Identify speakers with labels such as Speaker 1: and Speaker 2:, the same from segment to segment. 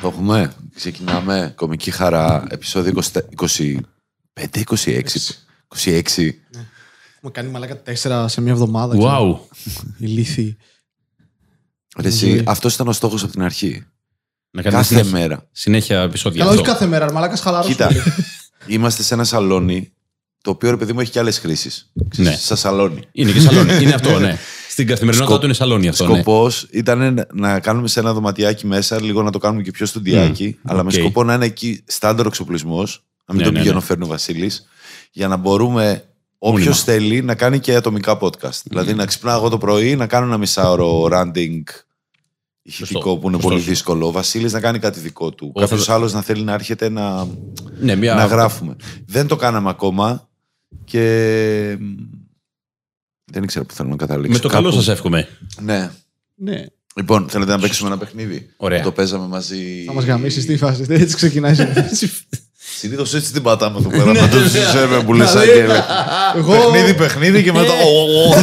Speaker 1: Το έχουμε. Ξεκινάμε. Κομική χαρά. Επεισόδιο 25-26. 26.
Speaker 2: Έχουμε κάνει μαλάκα τέσσερα σε μια εβδομάδα. ξέρω.
Speaker 3: Wow.
Speaker 2: Ηλίθιοι.
Speaker 1: Ρε, εσύ, αυτός ήταν ο στόχος από την αρχή.
Speaker 3: Να κάνετε
Speaker 1: Κάθε
Speaker 3: συνέχεια,
Speaker 1: μέρα.
Speaker 3: συνέχεια επεισόδια.
Speaker 2: Καλά, όχι
Speaker 3: αυτό.
Speaker 2: κάθε μέρα, μαλάκα χαλαρός.
Speaker 1: Κοίτα, είμαστε σε ένα σαλόνι, το οποίο ρε παιδί μου έχει και άλλες χρήσεις.
Speaker 3: Ναι.
Speaker 1: Σαν σαλόνι.
Speaker 3: Είναι και σαλόνι. είναι αυτό, ναι. Στην καθημερινότητα
Speaker 1: Σκοπ-
Speaker 3: του είναι σαλόνι αυτό. Ναι.
Speaker 1: Σκοπός ήταν να κάνουμε σε ένα δωματιάκι μέσα, λίγο να το κάνουμε και πιο στουντιάκι, αλλά με
Speaker 3: οκ.
Speaker 1: σκοπό να είναι εκεί στάνταρ εξοπλισμός, να μην
Speaker 3: Ναι,
Speaker 1: τον
Speaker 3: ναι,
Speaker 1: πηγαίνω
Speaker 3: ναι.
Speaker 1: φέρνει ο Βασίλης, για να μπορούμε όποιος
Speaker 3: Μόνιμα.
Speaker 1: θέλει να κάνει και ατομικά podcast. Δηλαδή να ξυπνάω εγώ το πρωί, να κάνω ένα μισάωρο ranting ηχητικό
Speaker 3: Σωστό,
Speaker 1: που είναι
Speaker 3: σωστό,
Speaker 1: πολύ
Speaker 3: σωστό.
Speaker 1: δύσκολο. Ο Βασίλης να κάνει κάτι δικό του.
Speaker 3: Εγώ
Speaker 1: Κάποιος
Speaker 3: θα-
Speaker 1: άλλος να θέλει να έρχεται να,
Speaker 3: Ναι, μια...
Speaker 1: να γράφουμε. Δεν το κάναμε ακόμα και. Μ, Δεν ήξερα που θέλω να καταλήξω.
Speaker 3: Με το καλό
Speaker 1: Κάπου-
Speaker 3: σας εύχομαι.
Speaker 1: Ναι.
Speaker 2: Ναι.
Speaker 1: Λοιπόν, θέλετε να παίξουμε ένα παιχνίδι;
Speaker 3: Ωραία.
Speaker 1: Το παίζαμε μαζί.
Speaker 2: Θα μας γαμίσεις τι φάση. Έτσι ξεκινάει.
Speaker 1: Συνήθως έτσι την πατάμε εδώ πέρα. Με το ζεζέμε που λες
Speaker 2: Δηλαδή,
Speaker 1: Άγγελε.
Speaker 2: Εγώ.
Speaker 1: Παιχνίδι, παιχνίδι και μετά. ο, ο, ο.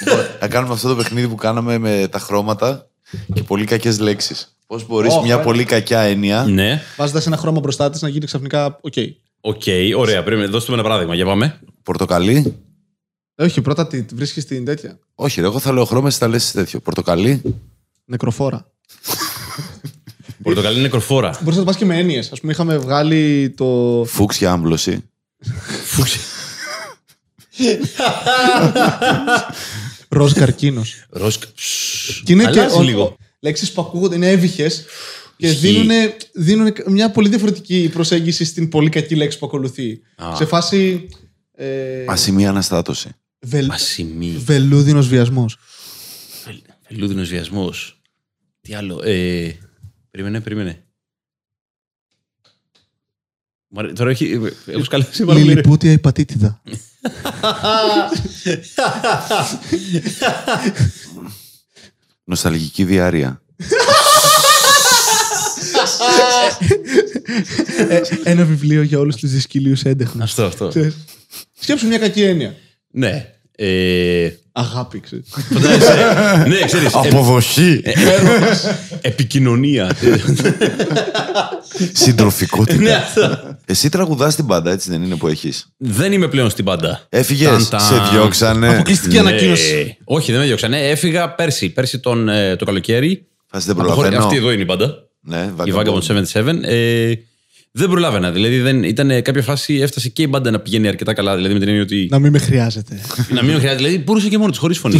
Speaker 1: Λοιπόν, Να κάνουμε αυτό το παιχνίδι που κάναμε με τα χρώματα και πολύ κακές λέξεις. Πώς μπορείς
Speaker 2: Ω,
Speaker 1: μια
Speaker 2: ε.
Speaker 1: πολύ κακιά έννοια.
Speaker 3: ναι.
Speaker 2: Βάζοντας ένα χρώμα μπροστά της να γίνει ξαφνικά. OK.
Speaker 3: OK, ωραία. Πρέπει να δώσουμε ένα παράδειγμα. Για πάμε.
Speaker 1: Πορτοκαλί.
Speaker 2: Ε, Όχι, πρώτα τη βρίσκεις την τέτοια.
Speaker 1: Όχι, ρε, εγώ θα λέω χρώμα, εσύ θα λες τέτοιο. Πορτοκαλί.
Speaker 2: Νεκροφόρα.
Speaker 3: Πορτοκαλί νεκροφόρα.
Speaker 2: Μπορείς να το πας και με έννοιες. Α πούμε, είχαμε βγάλει το.
Speaker 1: Φούξια άμπλωση.
Speaker 3: Φούξι.
Speaker 2: Ροζ καρκίνος.
Speaker 3: Ρόσκα.
Speaker 2: Και είναι και.
Speaker 3: Αλλάζει λίγο.
Speaker 2: Λέξεις που ακούγονται είναι εύηχε και
Speaker 3: Ισχύει.
Speaker 2: δίνουν, δίνουν μια πολύ διαφορετική προσέγγιση στην πολύ κακή λέξη που ακολουθεί.
Speaker 3: Α.
Speaker 2: Σε φάση. Ε,
Speaker 1: Ασημία αναστάτωση.
Speaker 2: βελ,
Speaker 3: Ασημή.
Speaker 2: Βελούδινος βιασμός.
Speaker 3: Βελούδινος βιασμός. Τι άλλο. Ε, περίμενε, περίμενε. Μου αρέ- Τώρα έχει. Έχω σκαλέσει πάρα πολύ. ρε.
Speaker 2: Λιλιπούτια υπατήτηδα.
Speaker 1: Νοσταλγική διάρκεια.
Speaker 2: Ε, ένα βιβλίο για όλους τους δυσκυλίους έντεχνους.
Speaker 3: Αυτό, αυτό.
Speaker 2: Σκέψου μια κακή έννοια.
Speaker 3: Ναι. Ε,
Speaker 2: Αγάπη, ξέρεις.
Speaker 3: φαντάζεσαι. ναι, ξέρεις. ε,
Speaker 1: Αποδοχή.
Speaker 3: επικοινωνία.
Speaker 1: Συντροφικότητα.
Speaker 3: ναι, αυτό.
Speaker 1: Εσύ τραγουδάς την πάντα, έτσι δεν είναι που έχεις;
Speaker 3: Δεν είμαι πλέον στην πάντα.
Speaker 1: Έφυγες,
Speaker 3: Ταν, ταν.
Speaker 1: σε διώξανε.
Speaker 2: Αποκλειστική ανακοίνωση.
Speaker 3: Όχι, δεν με διώξανε. Έφυγα πέρσι. Πέρσι τον, ε, το καλοκαίρι.
Speaker 1: Φάση δεν
Speaker 3: Αποχωρη-
Speaker 1: προλαβαίνω.
Speaker 3: Αυτή εδώ είναι η μπάντα.
Speaker 1: Ναι,
Speaker 3: Η
Speaker 1: Vagabond.
Speaker 3: Vagabond 77. Ε, δεν προλάβαινα. Δηλαδή δεν, ήταν κάποια φάση έφτασε και η μπάντα να πηγαίνει αρκετά καλά. Δηλαδή με την έννοια ότι.
Speaker 2: Να μην με χρειάζεται.
Speaker 3: να μην με χρειάζεται. Δηλαδή μπορούσε και μόνος της, χωρίς φωνή.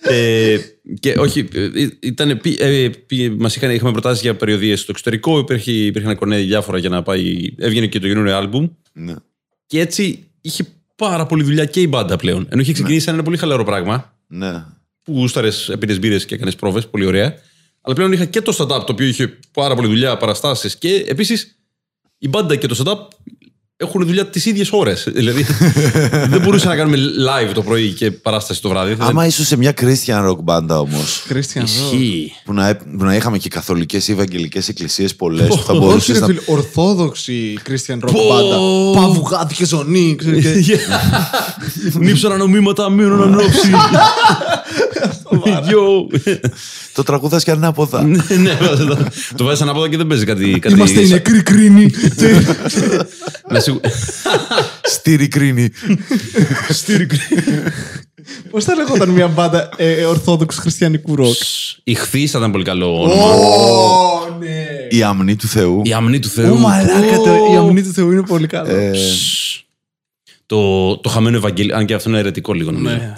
Speaker 3: ε, και όχι, ε, ήταν, πι- ε, πι- μας είχαν, είχαμε προτάσεις για περιοδίες στο εξωτερικό, υπήρχε, υπήρχαν κονέ διάφορα για να πάει, έβγαινε και το καινούριο άλμπουμ
Speaker 1: Ναι.
Speaker 3: και έτσι είχε πάρα πολύ δουλειά και η μπάντα πλέον. Ενώ είχε ξεκινήσει σαν ένα πολύ χαλαρό πράγμα,
Speaker 1: Ναι.
Speaker 3: που γούσταρες, πήρε μπύρες και έκανες πρόβες, πολύ ωραία. Αλλά πλέον είχα και το stand-up, το οποίο είχε πάρα πολύ δουλειά, παραστάσεις και επίσης η μπάντα και το stand-up έχουν δουλειά τις ίδιες ώρες. Δηλαδή δεν μπορούσα να κάνουμε live το πρωί και παράσταση το βράδυ. Θα-
Speaker 1: Άμα ήσουν σε μια Christian rock μπάντα όμως,
Speaker 2: Κρίστιαν.
Speaker 3: Ισχύει.
Speaker 1: που να, έ- που να είχαμε και καθολικές ή ευαγγελικές εκκλησίες πολλές, που θα
Speaker 2: Όχι,
Speaker 1: μπορούσες
Speaker 2: ρε
Speaker 1: να...
Speaker 2: φίλε, ορθόδοξη Christian rock
Speaker 3: Πω.
Speaker 2: μπάντα. Παύγαδι και ζωνή. ξέρεις, και-
Speaker 3: Νύψανα νομίματα, μείνουν ανόψη. Γιο.
Speaker 1: Το τραγούδας και ανάποδα.
Speaker 3: Ναι, βάζω το- το βάζεις ανάποδα και δεν παίζει κάτι. κάτι
Speaker 2: Είμαστε οι
Speaker 3: σαν-
Speaker 2: νεκροί κρίνοι.
Speaker 3: να σιγου-
Speaker 1: Στήρι κρίνη.
Speaker 2: Πώς θα λεγόταν μια μπάντα ε, ορθόδοξου χριστιανικού ροκ;
Speaker 3: Η Χθής θα ήταν πολύ καλό όνομα.
Speaker 2: Ω, ναι.
Speaker 1: Η αμνή του Θεού.
Speaker 3: Η αμνή του
Speaker 2: Ω,
Speaker 3: Θεού.
Speaker 2: μαλάκα, το- η αμνή του Θεού είναι πολύ καλό.
Speaker 1: Ε,
Speaker 3: Το, το χαμένο Ευαγγέλιο. Αν και αυτό είναι αιρετικό λίγο νομίζω.
Speaker 2: Ναι.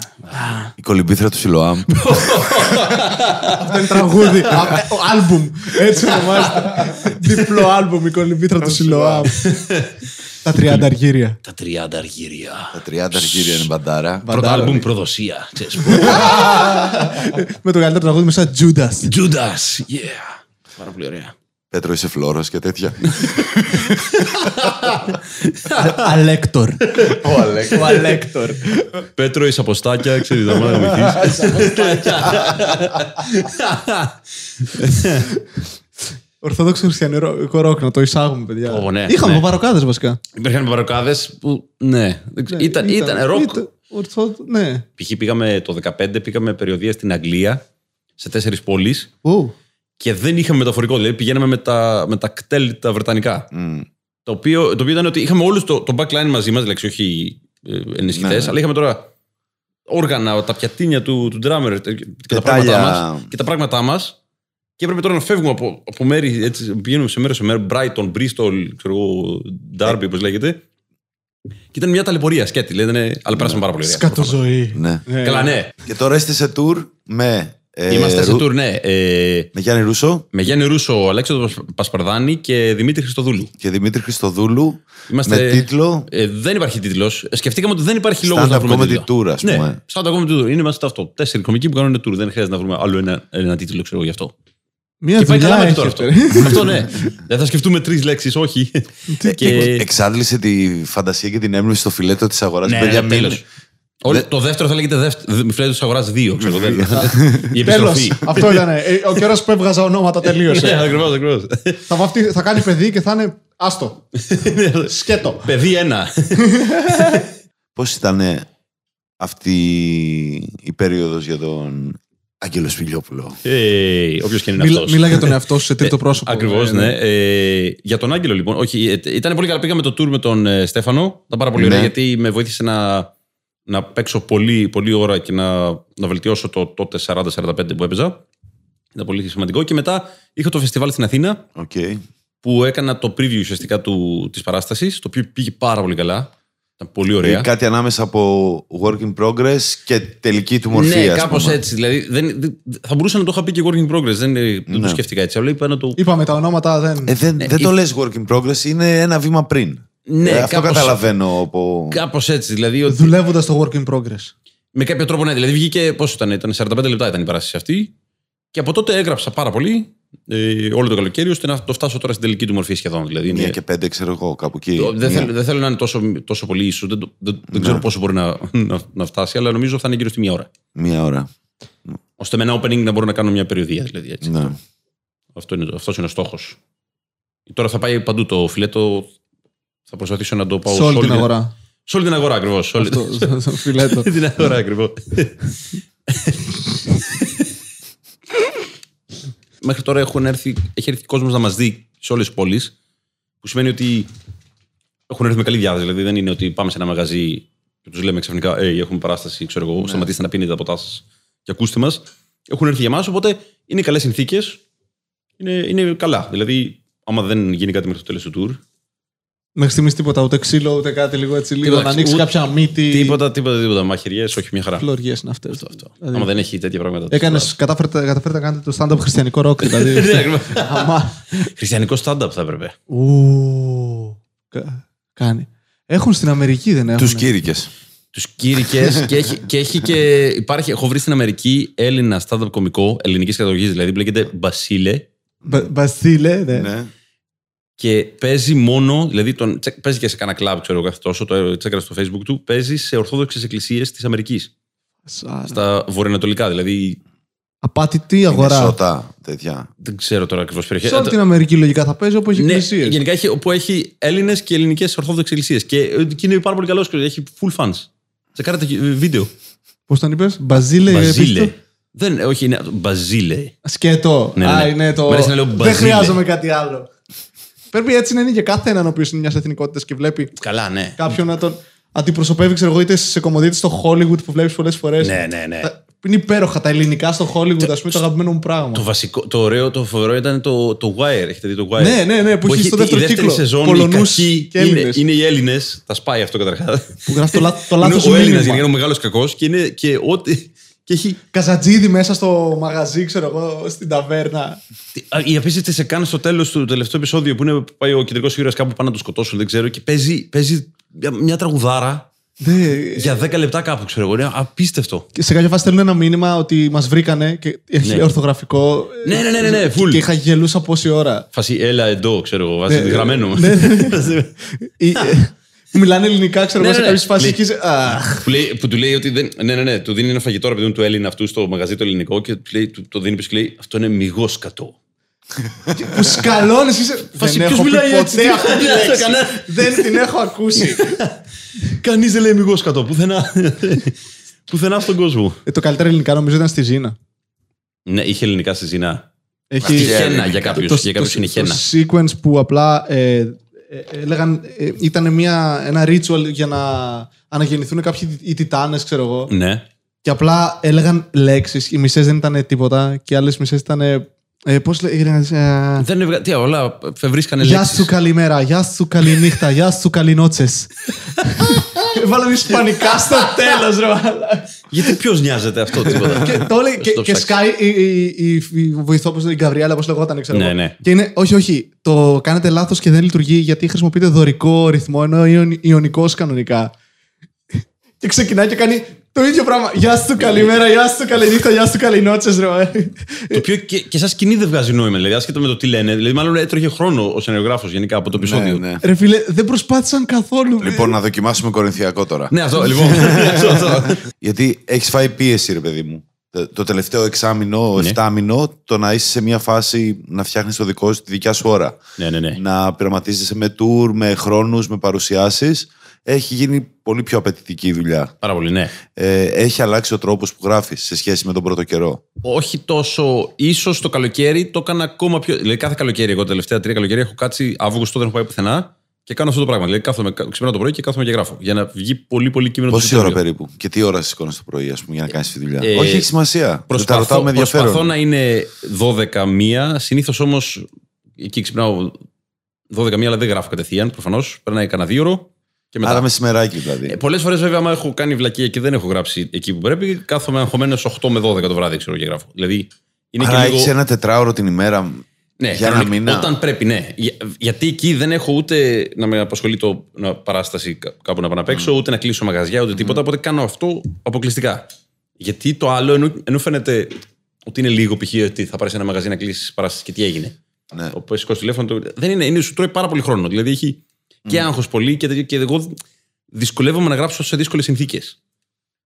Speaker 1: η κολυμπήθρα του Σιλοάμ.
Speaker 2: Αυτό είναι τραγούδι. Α, ο Άλμπουμ. Έτσι ονομάζεται. Διπλό άλμπουμ η κολυμπήθρα του Σιλοάμ. Τα 30 αργύρια.
Speaker 3: Τα 30 αργύρια.
Speaker 1: Τα 30 αργύρια είναι μπαντάρα.
Speaker 3: Πρώτο
Speaker 2: Μπαντάρα,
Speaker 3: άλμπουμ
Speaker 2: ναι.
Speaker 3: προδοσία. ξέρεις.
Speaker 2: Με το καλύτερο τραγούδι μέσα Judas.
Speaker 3: Judas. Yeah. Πάρα πολύ ωραία.
Speaker 1: Πέτρο είσαι φλόρος και τέτοια.
Speaker 2: Αλέκτορ.
Speaker 1: Ο Αλέκ.
Speaker 2: Ο Αλέκτορ.
Speaker 3: Πέτρο, είσαι αποστάκια, ξέρεις, θα μάθω να
Speaker 2: Ορθόδοξο χριστιανικό ροκ, να το εισάγουμε, παιδιά.
Speaker 3: Ω, ναι,
Speaker 2: Είχαμε
Speaker 3: ναι.
Speaker 2: παπαροκάδε βασικά.
Speaker 3: Υπήρχαν παροκάδε που. Ναι, δεν ξέρω,
Speaker 2: Ναι,
Speaker 3: ήταν,
Speaker 2: ήταν-
Speaker 3: ήταν, ροκ.
Speaker 2: ήταν- Ορθό, ναι.
Speaker 3: Π.χ. πήγαμε το 15, πήγαμε περιοδία στην Αγγλία, σε τέσσερις πόλεις
Speaker 2: Ου.
Speaker 3: Και δεν είχαμε μεταφορικό. Δηλαδή πηγαίναμε με τα, με τα κτέλ τα βρετανικά.
Speaker 1: Μμ.
Speaker 3: Το οποίο, το οποίο ήταν ότι είχαμε όλους το, το backline μαζί μας, δηλαδή όχι ενισχυτές,
Speaker 1: Ναι, ναι.
Speaker 3: αλλά είχαμε τώρα όργανα, τα πιατίνια του, του drummer και, τα
Speaker 1: Πετάλια.
Speaker 3: πράγματά μας, και τα πράγματά μας. Και έπρεπε τώρα να φεύγουμε από, από μέρη, έτσι, πηγαίνουμε σε μέρος σε μέρο, Brighton, Bristol, ξέρω εγώ, Derby, όπως λέγεται. Και ήταν μια ταλαιπωρία σκέτη, λέει, ήταν, αλλά πέρασαμε πάρα πολύ ωραία.
Speaker 2: Σκατοζωή.
Speaker 1: Ναι.
Speaker 2: Ναι.
Speaker 3: Καλά, ναι.
Speaker 1: Και τώρα είστε σε tour με. Ε,
Speaker 3: Είμαστε σε
Speaker 1: Ρου-
Speaker 3: tour, ναι. Ε,
Speaker 1: Με Γιάννη Ρούσο
Speaker 3: με Γιάννη Ρούσο, Αλέξανδρος Πασπαρδάνη και Δημήτρη Χριστοδούλου.
Speaker 1: και Δημήτρη Χριστοδούλου.
Speaker 3: Είμαστε-
Speaker 1: Με τίτλο
Speaker 3: Ε, δεν υπάρχει τίτλος. Σκεφτήκαμε ότι δεν υπάρχει λόγος να
Speaker 1: Stand-up
Speaker 3: βρούμε
Speaker 1: comedy
Speaker 3: τίτλο.
Speaker 1: tour, ας
Speaker 3: Ναι,
Speaker 1: πούμε.
Speaker 3: stand-up comedy tour. Είναι είμαστε αυτό. Τέσσερι κομικοί που κάνουν tour. Δεν χρειάζεται να βρούμε άλλο ένα, ένα τίτλο, ξέρω εγώ γι' αυτό.
Speaker 2: Μία
Speaker 3: Και πάει καλά
Speaker 2: δουλειά
Speaker 3: μέχρι
Speaker 2: έχει
Speaker 3: τώρα
Speaker 2: αυτό.
Speaker 3: αυτό. αυτό ναι. Δεν θα σκεφτούμε τρεις λέξεις, όχι. και...
Speaker 1: εξάντλησε τη φαντασία και την έμπνευση στο φιλέτο της αγοράς.
Speaker 3: Ναι, ναι, τέλος. Όλο- Το δεύτερο θα λέγεται δεύτερο. Μιλάει τη αγοράς 2, ξέρω. δεν- Η
Speaker 2: Τέλος.
Speaker 3: επιστροφή.
Speaker 2: Αυτό ήταν. ε, Ο καιρός που έβγαζα ονόματα
Speaker 3: Ναι,
Speaker 2: τελείωσε.
Speaker 3: ακριβώς, ακριβώς.
Speaker 2: θα, βαφτεί, θα κάνει παιδί και θα είναι. Άστο. Σκέτο.
Speaker 3: Παιδί ένα.
Speaker 1: Πώς ήταν αυτή η περίοδος για τον Άγγελο Σπηλιόπουλο;
Speaker 3: Όποιος και είναι
Speaker 2: Μίλα,
Speaker 3: αυτός.
Speaker 2: μίλα για τον εαυτό σου σε τρίτο πρόσωπο.
Speaker 3: Ακριβώς,
Speaker 2: Ε,
Speaker 3: ναι. Ε, για τον Άγγελο, λοιπόν. Όχι, ε, ήταν πολύ καλά. Πήγαμε το tour με τον ε, Στέφανο. Ήταν πάρα πολύ ωραία
Speaker 1: Ναι.
Speaker 3: γιατί με βοήθησε να, να παίξω πολύ, πολύ ώρα και να, να βελτιώσω το τότε 40-45 που έπαιζα. Ήταν πολύ σημαντικό. Και μετά είχα το φεστιβάλ στην Αθήνα
Speaker 1: Οκ.
Speaker 3: που έκανα το preview ουσιαστικά του, της παράστασης, το οποίο πήγε πάρα πολύ καλά. Ήταν πολύ ωραία.
Speaker 1: Ε, Κάτι ανάμεσα από work in progress και τελική του μορφή.
Speaker 3: ναι,
Speaker 1: ας
Speaker 3: κάπως
Speaker 1: πούμε.
Speaker 3: έτσι. Δηλαδή, δεν, δεν- θα μπορούσα να το είχα πει και work in progress. Δεν, δεν το
Speaker 1: Ναι.
Speaker 3: σκέφτηκα έτσι. Αλλά είπα να το.
Speaker 2: Είπαμε τα ονόματα δεν.
Speaker 1: Ε, δεν δεν το λες work in progress, είναι ένα βήμα πριν.
Speaker 3: Ναι,
Speaker 1: Ε, αυτό
Speaker 3: κάπως-
Speaker 1: καταλαβαίνω από...
Speaker 3: Κάπως έτσι. Δηλαδή, ότι
Speaker 2: Δουλεύοντας το work in progress.
Speaker 3: με κάποιο τρόπο ναι. Δηλαδή, βγήκε. Πόσο ήταν, ήταν 45 λεπτά ήταν η παράσταση αυτή. Και από τότε έγραψα πάρα πολύ. Ε, όλο το καλοκαίρι, ώστε να το φτάσω τώρα στην τελική του μορφή σχεδόν. Δηλαδή, είναι-
Speaker 1: Μία και πέντε, ξέρω εγώ, κάπου εκεί.
Speaker 3: Το- δεν,
Speaker 1: Μία.
Speaker 3: θέλω, δεν θέλω να είναι τόσο, τόσο πολύ ίσο. Δεν, το- δεν, δεν ξέρω πόσο μπορεί να, να, να φτάσει, αλλά νομίζω θα είναι γύρω στη μία ώρα.
Speaker 1: Μία ώρα.
Speaker 3: Ώστε με ένα opening να μπορώ να κάνω μια περιοδία. Δηλαδή, έτσι.
Speaker 1: Ναι.
Speaker 3: Αυτό είναι, αυτός είναι ο στόχος. Τώρα θα πάει παντού το φιλέτο. Θα προσπαθήσω να το πάω
Speaker 2: Σε όλη την αγορά.
Speaker 3: Σε όλη την αγορά ακριβώς.
Speaker 2: Αυτό, στο φιλέτο.
Speaker 3: την αγορά ακριβώς. Μέχρι τώρα έχουν έρθει, έχει έρθει κόσμος να μας δει σε όλες τις πόλεις. Που σημαίνει ότι έχουν έρθει με καλή διάθεση. Δηλαδή δεν είναι ότι πάμε σε ένα μαγαζί και τους λέμε ξαφνικά: Ε, έχουμε παράσταση, ξέρω εγώ,
Speaker 2: Ναι.
Speaker 3: σταματήστε να πίνετε τα ποτά σα και ακούστε μας. Έχουν έρθει για μας, οπότε είναι καλές συνθήκες. Είναι, είναι καλά. Δηλαδή, άμα δεν γίνει κάτι μέχρι το τέλος του tour,
Speaker 2: Μέχρι στιγμής τίποτα, ούτε ξύλο, ούτε κάτι λίγο έτσι. Λίγο
Speaker 3: Τίποτα,
Speaker 2: να ανοίξει
Speaker 3: ούτε-
Speaker 2: κάποια μύτη.
Speaker 3: τίποτα, τίποτα, τίποτα. Μαχαιριές, όχι μια χαρά.
Speaker 2: Φλωριές είναι αυτές.
Speaker 3: Αυτό, αυτό. Άμα δεν έχει τέτοια πράγματα.
Speaker 2: Έκανες, κατάφερε, καταφέρετε να κάνετε το stand-up χριστιανικό ροκ, δηλαδή.
Speaker 3: Ναι, ακριβώς.
Speaker 2: Αμά.
Speaker 3: Χριστιανικό stand-up θα έπρεπε.
Speaker 2: Ου, κα- Κάνει. Έχουν στην Αμερική, δεν έχουν;
Speaker 1: Τους κήρυκες.
Speaker 3: Τους κήρυκες και, έχει, και έχει και. Υπάρχει, έχω βρει στην Αμερική Έλληνα stand-up κωμικό, ελληνικής καταγωγής δηλαδή, που λέγεται Μπασίλε
Speaker 2: Μπα- Μπαστίλε, ναι.
Speaker 1: Ναι.
Speaker 3: και παίζει μόνο. Δηλαδή τον, τσεκ- παίζει και σε κανένα κλαμπ, ξέρω εγώ, τόσο το τσέκαρα στο facebook του. Παίζει σε ορθόδοξες εκκλησίες της Αμερικής.
Speaker 2: Σάρα.
Speaker 3: Στα βορειοανατολικά. Δηλαδή
Speaker 2: Απάτητη αγορά;
Speaker 1: Μινεσότα, τέτοια.
Speaker 3: δεν ξέρω τώρα ακριβώς περιοχή.
Speaker 2: Σε όλη την Αμερική λογικά θα παίζει όπου έχει
Speaker 3: Ναι,
Speaker 2: εκκλησίες.
Speaker 3: γενικά έχει, όπου έχει Έλληνες και ελληνικές ορθόδοξες εκκλησίες. Και, ε, και είναι πάρα πολύ καλός. Έχει full fans. Σε κάνετε βίντεο.
Speaker 2: Πώς τον είπες, Μπαζίλε.
Speaker 3: Μπαζίλε.
Speaker 2: πες το.
Speaker 3: Δεν, όχι, είναι Μπαζίλε.
Speaker 2: Σκέτο.
Speaker 3: Ναι, ναι,
Speaker 2: Α,
Speaker 3: ναι.
Speaker 2: είναι το.
Speaker 3: Μ' αρέσει να λέω
Speaker 2: Δεν
Speaker 3: Μπαζίλε.
Speaker 2: χρειάζομαι κάτι άλλο. Πρέπει έτσι να είναι για κάθε έναν ο οποίος είναι μιας εθνικότητας και βλέπει
Speaker 3: Καλά, ναι.
Speaker 2: κάποιον να τον αντιπροσωπεύει, ξέρω εγώ, είτε σε κομμωδίτες στο Hollywood που βλέπεις πολλές φορές.
Speaker 3: Ναι, ναι, ναι.
Speaker 2: Είναι υπέροχα τα ελληνικά στο Hollywood, ας πούμε, το αγαπημένο μου πράγμα.
Speaker 3: Το βασικό, το ωραίο, το φοβερό ήταν το, το Wire. Έχετε δει το Wire;
Speaker 2: Ναι, ναι, ναι, που έχει στο
Speaker 3: τη-
Speaker 2: δεύτερο
Speaker 3: η δεύτερη
Speaker 2: κύκλο.
Speaker 3: σεζόν
Speaker 2: Πολωνούς
Speaker 3: οι κακοί
Speaker 2: και
Speaker 3: είναι,
Speaker 2: Έλληνες.
Speaker 3: είναι οι Έλληνες. Τα σπάει αυτό καταρχάς.
Speaker 2: Που γράφει το, λά- το
Speaker 3: Είναι
Speaker 2: λάθος
Speaker 3: ο Έλληνας,
Speaker 2: μήνυμα.
Speaker 3: γενικά είναι ο μεγάλος κακός και, είναι, και ό,τι. Και έχει.
Speaker 2: Καζατζίδι μέσα στο μαγαζί, ξέρω εγώ, στην ταβέρνα.
Speaker 3: Η απίστευτη σε κάνει στο τέλος του τελευταίου επεισόδιο που είναι που πάει ο κεντρικός ήρωας κάπου πάνω να το σκοτώσουν, δεν ξέρω, και παίζει, παίζει μια, μια τραγουδάρα
Speaker 2: Ναι.
Speaker 3: για 10 λεπτά κάπου, ξέρω εγώ. Είναι απίστευτο.
Speaker 2: Και σε κάποια φάση στέλνουν ένα μήνυμα ότι μας βρήκανε και έχει
Speaker 3: Ναι.
Speaker 2: ορθογραφικό.
Speaker 3: Ναι, ναι, ναι, ναι, ναι,
Speaker 2: Και-
Speaker 3: full.
Speaker 2: Και είχα γελούσα πόση ώρα.
Speaker 3: Φάση, έλα εδώ, ξέρω εγώ, βάζει
Speaker 2: Ναι,
Speaker 3: γραμμένο.
Speaker 2: ναι, Ή, ε, Μιλάνε ελληνικά, ξέρω
Speaker 3: Ναι,
Speaker 2: εγώ, σε
Speaker 3: ναι, ναι.
Speaker 2: κάποιες φάσει.
Speaker 3: Λέει-
Speaker 2: και είσαι, «Αχ».
Speaker 3: που, λέει, που του λέει ότι δεν. Ναι, ναι, ναι. Του δίνει ένα φαγητό ρε παιδί μου του Έλληνα αυτού στο μαγαζί το ελληνικό και του, λέει, του το δίνει πίσω και λέει Αυτό είναι μυγός σκατό.
Speaker 2: που σκαλώνεις. Είσαι...
Speaker 3: Φάση,
Speaker 2: Δεν
Speaker 3: ποιος
Speaker 2: έχω πει
Speaker 3: μιλάει έτσι,
Speaker 2: ποτέ
Speaker 3: τι-
Speaker 2: αυτή τη
Speaker 3: δεν
Speaker 2: λέξη.
Speaker 3: έκανα.
Speaker 2: Δεν την έχω ακούσει.
Speaker 3: Κανείς δεν λέει μηγό κατώ. Πουθενά. Πουθενά στον κόσμο.
Speaker 2: Ε, το καλύτερο ελληνικά νομίζω ήταν στη Ζήνα.
Speaker 3: Ναι, είχε ελληνικά στη Ζηνά.
Speaker 2: Έχει
Speaker 1: Αυτή
Speaker 3: Χένα
Speaker 1: ελληνικά.
Speaker 3: για κάποιους.
Speaker 2: το,
Speaker 3: Για κάποιους είναι
Speaker 2: το
Speaker 3: χένα.
Speaker 2: sequence που απλά ε, ε, έλεγαν ε, ήταν μια, ένα ritual για να αναγεννηθούν κάποιοι οι τιτάνες ξέρω εγώ
Speaker 3: Ναι.
Speaker 2: και απλά έλεγαν λέξεις οι μισές δεν ήταν τίποτα και οι άλλες μισές ήταν ε, ε, πώς λέγανε ε,
Speaker 3: Δεν έβγα... Τι, όλα βρίσκανε
Speaker 2: Γεια
Speaker 3: λέξεις.
Speaker 2: σου καλημέρα, γεια σου καληνύχτα, γεια σου καληνότσες Βάλαμε ισπανικά στο τέλος ρε μαλάκα.
Speaker 3: Γιατί ποιος νοιάζεται αυτό τίποτα.
Speaker 2: και, το λέει, και,
Speaker 3: Στο
Speaker 2: και
Speaker 3: ψάξεις.
Speaker 2: σκάει η, η, η, η βοηθό, η Γκαβριέλα, όπως λεγόταν, ξέρω.
Speaker 3: Ναι,
Speaker 2: εγώ.
Speaker 3: ναι.
Speaker 2: Και είναι, όχι, όχι, το κάνετε λάθος και δεν λειτουργεί γιατί χρησιμοποιείτε δωρικό ρυθμό ενώ είναι ιονικός κανονικά. και ξεκινάει και κάνει το ίδιο πράγμα. Γεια σου, καλημέρα, γεια σου, καληνύχτα, γεια σου, καληνότσε, ρε.
Speaker 3: το οποίο και, και σαν σκηνή δεν βγάζει νόημα, δηλαδή, άσχετα με το τι λένε. Δηλαδή, μάλλον έτρωγε χρόνο ο σενεργράφο γενικά από το επεισόδιο.
Speaker 1: Ναι, ναι.
Speaker 2: ρε φίλε, δεν προσπάθησαν καθόλου.
Speaker 1: Λοιπόν, να δοκιμάσουμε κορινθιακό τώρα.
Speaker 3: Ναι, αυτό, λοιπόν. αυτό, αυτό.
Speaker 1: Γιατί έχεις φάει πίεση, ρε παιδί μου. Το- Το τελευταίο εξάμηνο,
Speaker 3: Ναι.
Speaker 1: εφτάμηνο, το να είσαι σε μια φάση να φτιάχνεις το δικό σου, τη δικιά σου ώρα.
Speaker 3: ναι, ναι, ναι.
Speaker 1: Να πειραματίζεσαι με tour, με χρόνους, με παρουσιάσεις. Έχει γίνει πολύ πιο απαιτητική η δουλειά.
Speaker 3: Πάρα πολύ, ναι.
Speaker 1: Ε, έχει αλλάξει ο τρόπος που γράφεις σε σχέση με τον πρώτο καιρό.
Speaker 3: Όχι τόσο. ίσως το καλοκαίρι το έκανα ακόμα πιο. Δηλαδή, κάθε καλοκαίρι, εγώ τα τελευταία τρία καλοκαίρια έχω κάτσει Αύγουστο, δεν έχω πάει πουθενά και κάνω αυτό το πράγμα. Δηλαδή, κάθομαι, ξυπνάω το πρωί και κάθομαι και γράφω. Για να βγει πολύ, πολύ κείμενο το
Speaker 1: Πόση ώρα
Speaker 3: Σεπτέμβριο.
Speaker 1: περίπου και τι ώρα σηκώνεις το πρωί, ας πούμε, για να κάνεις τη δουλειά;
Speaker 3: Ε,
Speaker 1: Όχι, έχει σημασία. Δεν τα
Speaker 3: Προσπαθώ,
Speaker 1: ρωτάω με ενδιαφέρον.
Speaker 3: προσπαθώ να είναι 12 μία. Συνήθως όμως εκεί ξυπνάω 12 μία, αλλά δεν γράφω κατευθείαν προφανώς. Περνάει κανένα δύο ώρο και μετά.
Speaker 1: Άρα μεσημεράκι δηλαδή.
Speaker 3: Ε, Πολλές φορές, βέβαια, άμα έχω κάνει βλακία και δεν έχω γράψει εκεί που πρέπει, κάθομαι αγχωμένος 8 με 12 το βράδυ, ξέρω και γράφω. Δηλαδή είναι
Speaker 1: Άρα
Speaker 3: και λίγο.
Speaker 1: έχει ένα τετράωρο την ημέρα
Speaker 3: Ναι,
Speaker 1: για ένα
Speaker 3: κανονικά,
Speaker 1: μήνα.
Speaker 3: Όταν πρέπει, ναι. Για- γιατί εκεί δεν έχω ούτε να με απασχολεί το να παράσταση κα- κάπου να πάω να παίξω, ούτε να κλείσω μαγαζιά, ούτε τίποτα. Οπότε κάνω αυτό αποκλειστικά. Γιατί το άλλο, ενώ, ενώ φαίνεται ότι είναι λίγο π.χ. ότι θα πάρεις ένα μαγαζί να κλείσεις παράσταση και τι έγινε.
Speaker 1: Ναι.
Speaker 3: Όπου σηκώσει τηλέφωνο. Το... Δεν είναι, είναι, σου τρώει πάρα πολύ χρόνο. Δηλαδή έχει και άγχος πολύ και, τέτοιο, και εγώ δυσκολεύομαι να γράψω σε δύσκολες συνθήκες.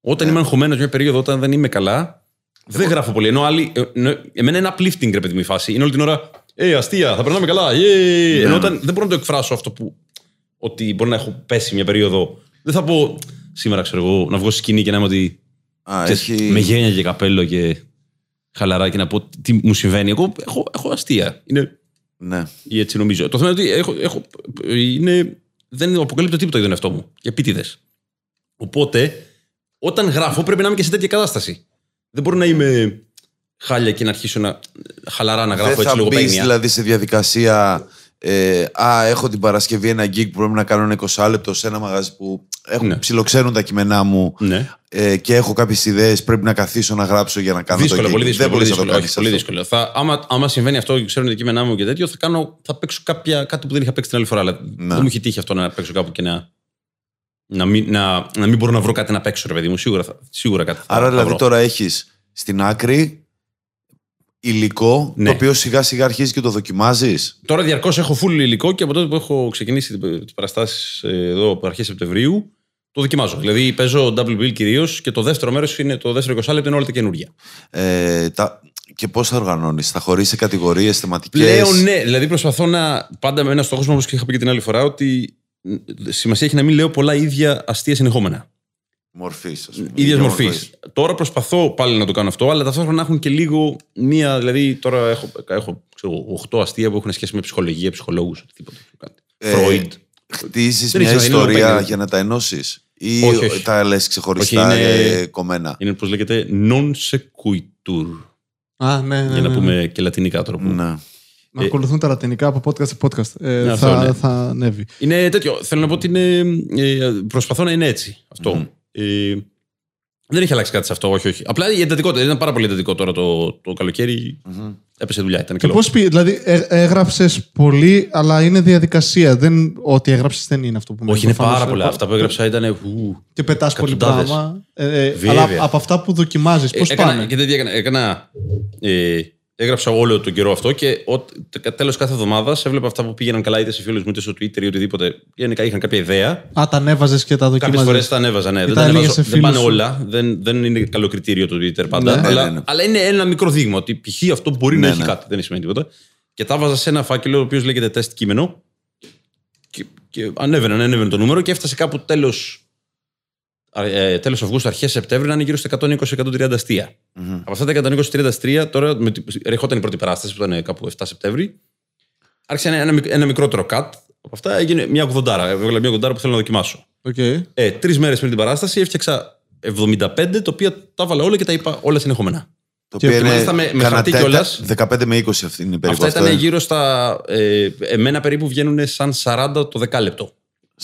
Speaker 3: Όταν είμαι αγχωμένος μια περίοδο, όταν δεν είμαι καλά, δεν γράφω πολύ. Ενώ άλλοι. ε, ενώ- εμένα είναι uplifting, ρε παιδί μου, η φάση. Είναι όλη την ώρα. Ε, αστεία, θα περνάμε καλά. Yeah. Ενώ όταν δεν μπορώ να το εκφράσω αυτό που. Ότι μπορεί να έχω πέσει μια περίοδο. Δεν θα πω σήμερα, ξέρω εγώ, να βγω στη σκηνή και να είμαι ότι.
Speaker 1: Α,
Speaker 3: ξέρεις,
Speaker 1: έχει...
Speaker 3: Με γένια και καπέλο και χαλαρά και να πω τι μου συμβαίνει. Εγώ έχω, έχω αστεία. Είναι
Speaker 1: Ναι.
Speaker 3: ή έτσι νομίζω. Το θέμα είναι ότι έχω, έχω, είναι, δεν αποκαλύπτω τίποτα για τον εαυτό μου. Επίτηδες. Οπότε, όταν γράφω, πρέπει να είμαι και σε τέτοια κατάσταση. Δεν μπορώ να είμαι χάλια και να αρχίσω να χαλαρά να γράφω
Speaker 1: Δεν
Speaker 3: έτσι
Speaker 1: θα μπεις
Speaker 3: λογοπαίγνια.
Speaker 1: δηλαδή σε διαδικασία. Ε, α, έχω την Παρασκευή ένα gig που πρέπει να κάνω ένα 20 λεπτό σε ένα μαγαζί που έχουν
Speaker 3: Ναι.
Speaker 1: ψιλοξέρουν τα κείμενά μου
Speaker 3: Ναι.
Speaker 1: ε, και έχω κάποιες ιδέες. Πρέπει να καθίσω να γράψω για να κάνω
Speaker 3: Δύσκολο,
Speaker 1: το gig.
Speaker 3: πολύ δύσκολο.
Speaker 1: Δεν
Speaker 3: Πολύ
Speaker 1: μπορείς να το
Speaker 3: δύσκολο, όχι,
Speaker 1: κάνεις
Speaker 3: πολύ
Speaker 1: αυτό.
Speaker 3: δύσκολο. Θα, άμα, άμα συμβαίνει αυτό και ξέρουν τα κείμενά μου και τέτοιο, θα, κάνω, θα παίξω κάποια, κάτι που δεν είχα παίξει την άλλη φορά. Αλλά
Speaker 1: Ναι.
Speaker 3: δεν μου έχει τύχει αυτό να παίξω κάπου και να. Να μην, να, να μην μπορώ να βρω κάτι να παίξω, ρε παιδί μου. Σίγουρα, θα, σίγουρα κάτι. θα-
Speaker 1: Άρα
Speaker 3: θα
Speaker 1: δηλαδή
Speaker 3: βρω.
Speaker 1: τώρα έχεις στην άκρη υλικό
Speaker 3: Ναι.
Speaker 1: το οποίο σιγά σιγά αρχίζει και το δοκιμάζεις;
Speaker 3: Τώρα διαρκώς έχω full υλικό και από τότε που έχω ξεκινήσει τις παραστάσεις εδώ από αρχές Σεπτεμβρίου, το δοκιμάζω. Δηλαδή παίζω double bill κυρίως και το δεύτερο μέρος είναι το δεύτερο 20 λεπτό, είναι όλα τα καινούργια.
Speaker 1: Ε, τα... Και πώς θα οργανώνεις, θα χωρίσει σε κατηγορίες, θεματικές;
Speaker 3: Πλέον ναι, δηλαδή προσπαθώ να. Πάντα με ένα στόχο μου, όπως και είχα πει και την άλλη φορά, ότι μ, σημασία έχει να μην λέω πολλά ίδια αστεία συνεχόμενα.
Speaker 1: Μορφής, ας πούμε.
Speaker 3: ίδια
Speaker 1: ίδια
Speaker 3: μορφής.
Speaker 1: μορφής.
Speaker 3: Τώρα προσπαθώ πάλι να το κάνω αυτό, αλλά ταυτόχρονα να έχουν και λίγο μία. Δηλαδή τώρα έχω, έχω ξέρω, 8 αστεία που έχουν σχέση με ψυχολογία, ψυχολόγους, οτιδήποτε.
Speaker 1: Ε,
Speaker 3: Φρόιντ.
Speaker 1: Χτίζεις
Speaker 3: Δεν
Speaker 1: μια
Speaker 3: ήξερα, είναι
Speaker 1: ιστορία
Speaker 3: επάγγελμα.
Speaker 1: για να τα ενώσεις. Ή
Speaker 3: Όχι, όχι.
Speaker 1: τα λες ξεχωριστά
Speaker 3: Όχι, είναι-
Speaker 1: ε, κομμένα;
Speaker 3: Είναι πώς λέγεται non sequitur.
Speaker 2: Α, ναι, ναι,
Speaker 3: Για να
Speaker 2: ναι.
Speaker 3: πούμε και λατινικά τώρα. που-
Speaker 1: Ναι.
Speaker 2: Να ακολουθούν τα λατινικά από podcast σε podcast. Ε,
Speaker 3: Ναι,
Speaker 2: θα,
Speaker 3: αυτό, ναι.
Speaker 2: θα ανέβει.
Speaker 3: Είναι τέτοιο. Θέλω να πω ότι είναι. ε, προσπαθώ να είναι έτσι αυτό. Ε, δεν έχει αλλάξει κάτι σε αυτό, όχι, όχι. Απλά η εντατικότητα ήταν πάρα πολύ εντατικό τώρα το, το καλοκαίρι. Έπεσε δουλειά, ήταν
Speaker 2: Και
Speaker 3: καλό.
Speaker 2: πώς πει, δηλαδή έγραψες πολύ, αλλά είναι διαδικασία. Δεν, ό,τι έγραψες δεν είναι αυτό που με
Speaker 3: όχι, είναι
Speaker 2: προφανώς,
Speaker 3: πάρα
Speaker 2: ε,
Speaker 3: πολλά.
Speaker 2: πο-
Speaker 3: Αυτά που έγραψα ήταν. ου,
Speaker 2: Και πετάς πολύ
Speaker 3: εκατοντάδες.
Speaker 2: πράγμα. Ε, ε,
Speaker 3: Βέβαια.
Speaker 2: αλλά από αυτά που δοκιμάζεις, πώς
Speaker 3: Ε, έκανα,
Speaker 2: πάνε;
Speaker 3: και τέτοια έκανα. έκανα ε, έγραψα όλο τον καιρό αυτό και τέλος κάθε εβδομάδας έβλεπα αυτά που πήγαιναν καλά είτε σε φίλους μου είτε στο Twitter ή οτιδήποτε. Γενικά είχαν κάποια ιδέα.
Speaker 2: Α, τα ανέβαζες και τα
Speaker 3: Κάποιες
Speaker 2: δοκιμάζε.
Speaker 3: φορές τα ανέβαζα, ναι. Δεν,
Speaker 2: τα
Speaker 3: τα
Speaker 2: έλεγες
Speaker 3: ανεβάζω,
Speaker 2: σε
Speaker 3: δεν
Speaker 2: φίλους
Speaker 3: πάνε
Speaker 2: σου.
Speaker 3: όλα. Δεν, δεν είναι καλό κριτήριο το Twitter πάντα.
Speaker 1: Ναι,
Speaker 3: αλλά,
Speaker 1: ναι, ναι.
Speaker 3: αλλά είναι ένα μικρό δείγμα ότι π.χ. αυτό μπορεί να
Speaker 1: Ναι,
Speaker 3: έχει
Speaker 1: ναι.
Speaker 3: κάτι. Δεν σημαίνει τίποτα. και τα βάζα σε ένα φάκελο ο οποίος λέγεται τεστ κείμενο. Και, και ανέβαινε, ανέβαινε το νούμερο και έφτασε κάπου τέλος ε, τέλος Αυγούστου, αρχές Σεπτέμβρη να είναι γύρω στα 120-130 αστεία. Από αυτά τα 120-130 αστεία, τώρα με, τη- ερχόταν η πρώτη παράσταση που ήταν κάπου 7 Σεπτέμβρη. Άρχισε ένα, ένα, μικ- ένα μικρότερο cut. Από αυτά έγινε μια 80. Έβγαλα μια 80 που θέλω να δοκιμάσω.
Speaker 2: Οκ.
Speaker 3: Ε, Τρεις μέρες πριν την παράσταση έφτιαξα 75, τα οποία τα έβαλα όλα και τα είπα όλα συνεχόμενα.
Speaker 1: Το
Speaker 2: Και
Speaker 1: οποίο είναι
Speaker 3: μάλιστα με- με
Speaker 1: κανένα
Speaker 3: χαρτί
Speaker 1: τέτα-
Speaker 3: κιόλας.
Speaker 1: 15 με 20 αυτή είναι περίπου.
Speaker 3: Αυτά
Speaker 1: αυτό,
Speaker 3: ήταν
Speaker 1: ε.
Speaker 3: γύρω στα. Ε, εμένα περίπου βγαίνουν σαν 40 το δεκάλεπτο.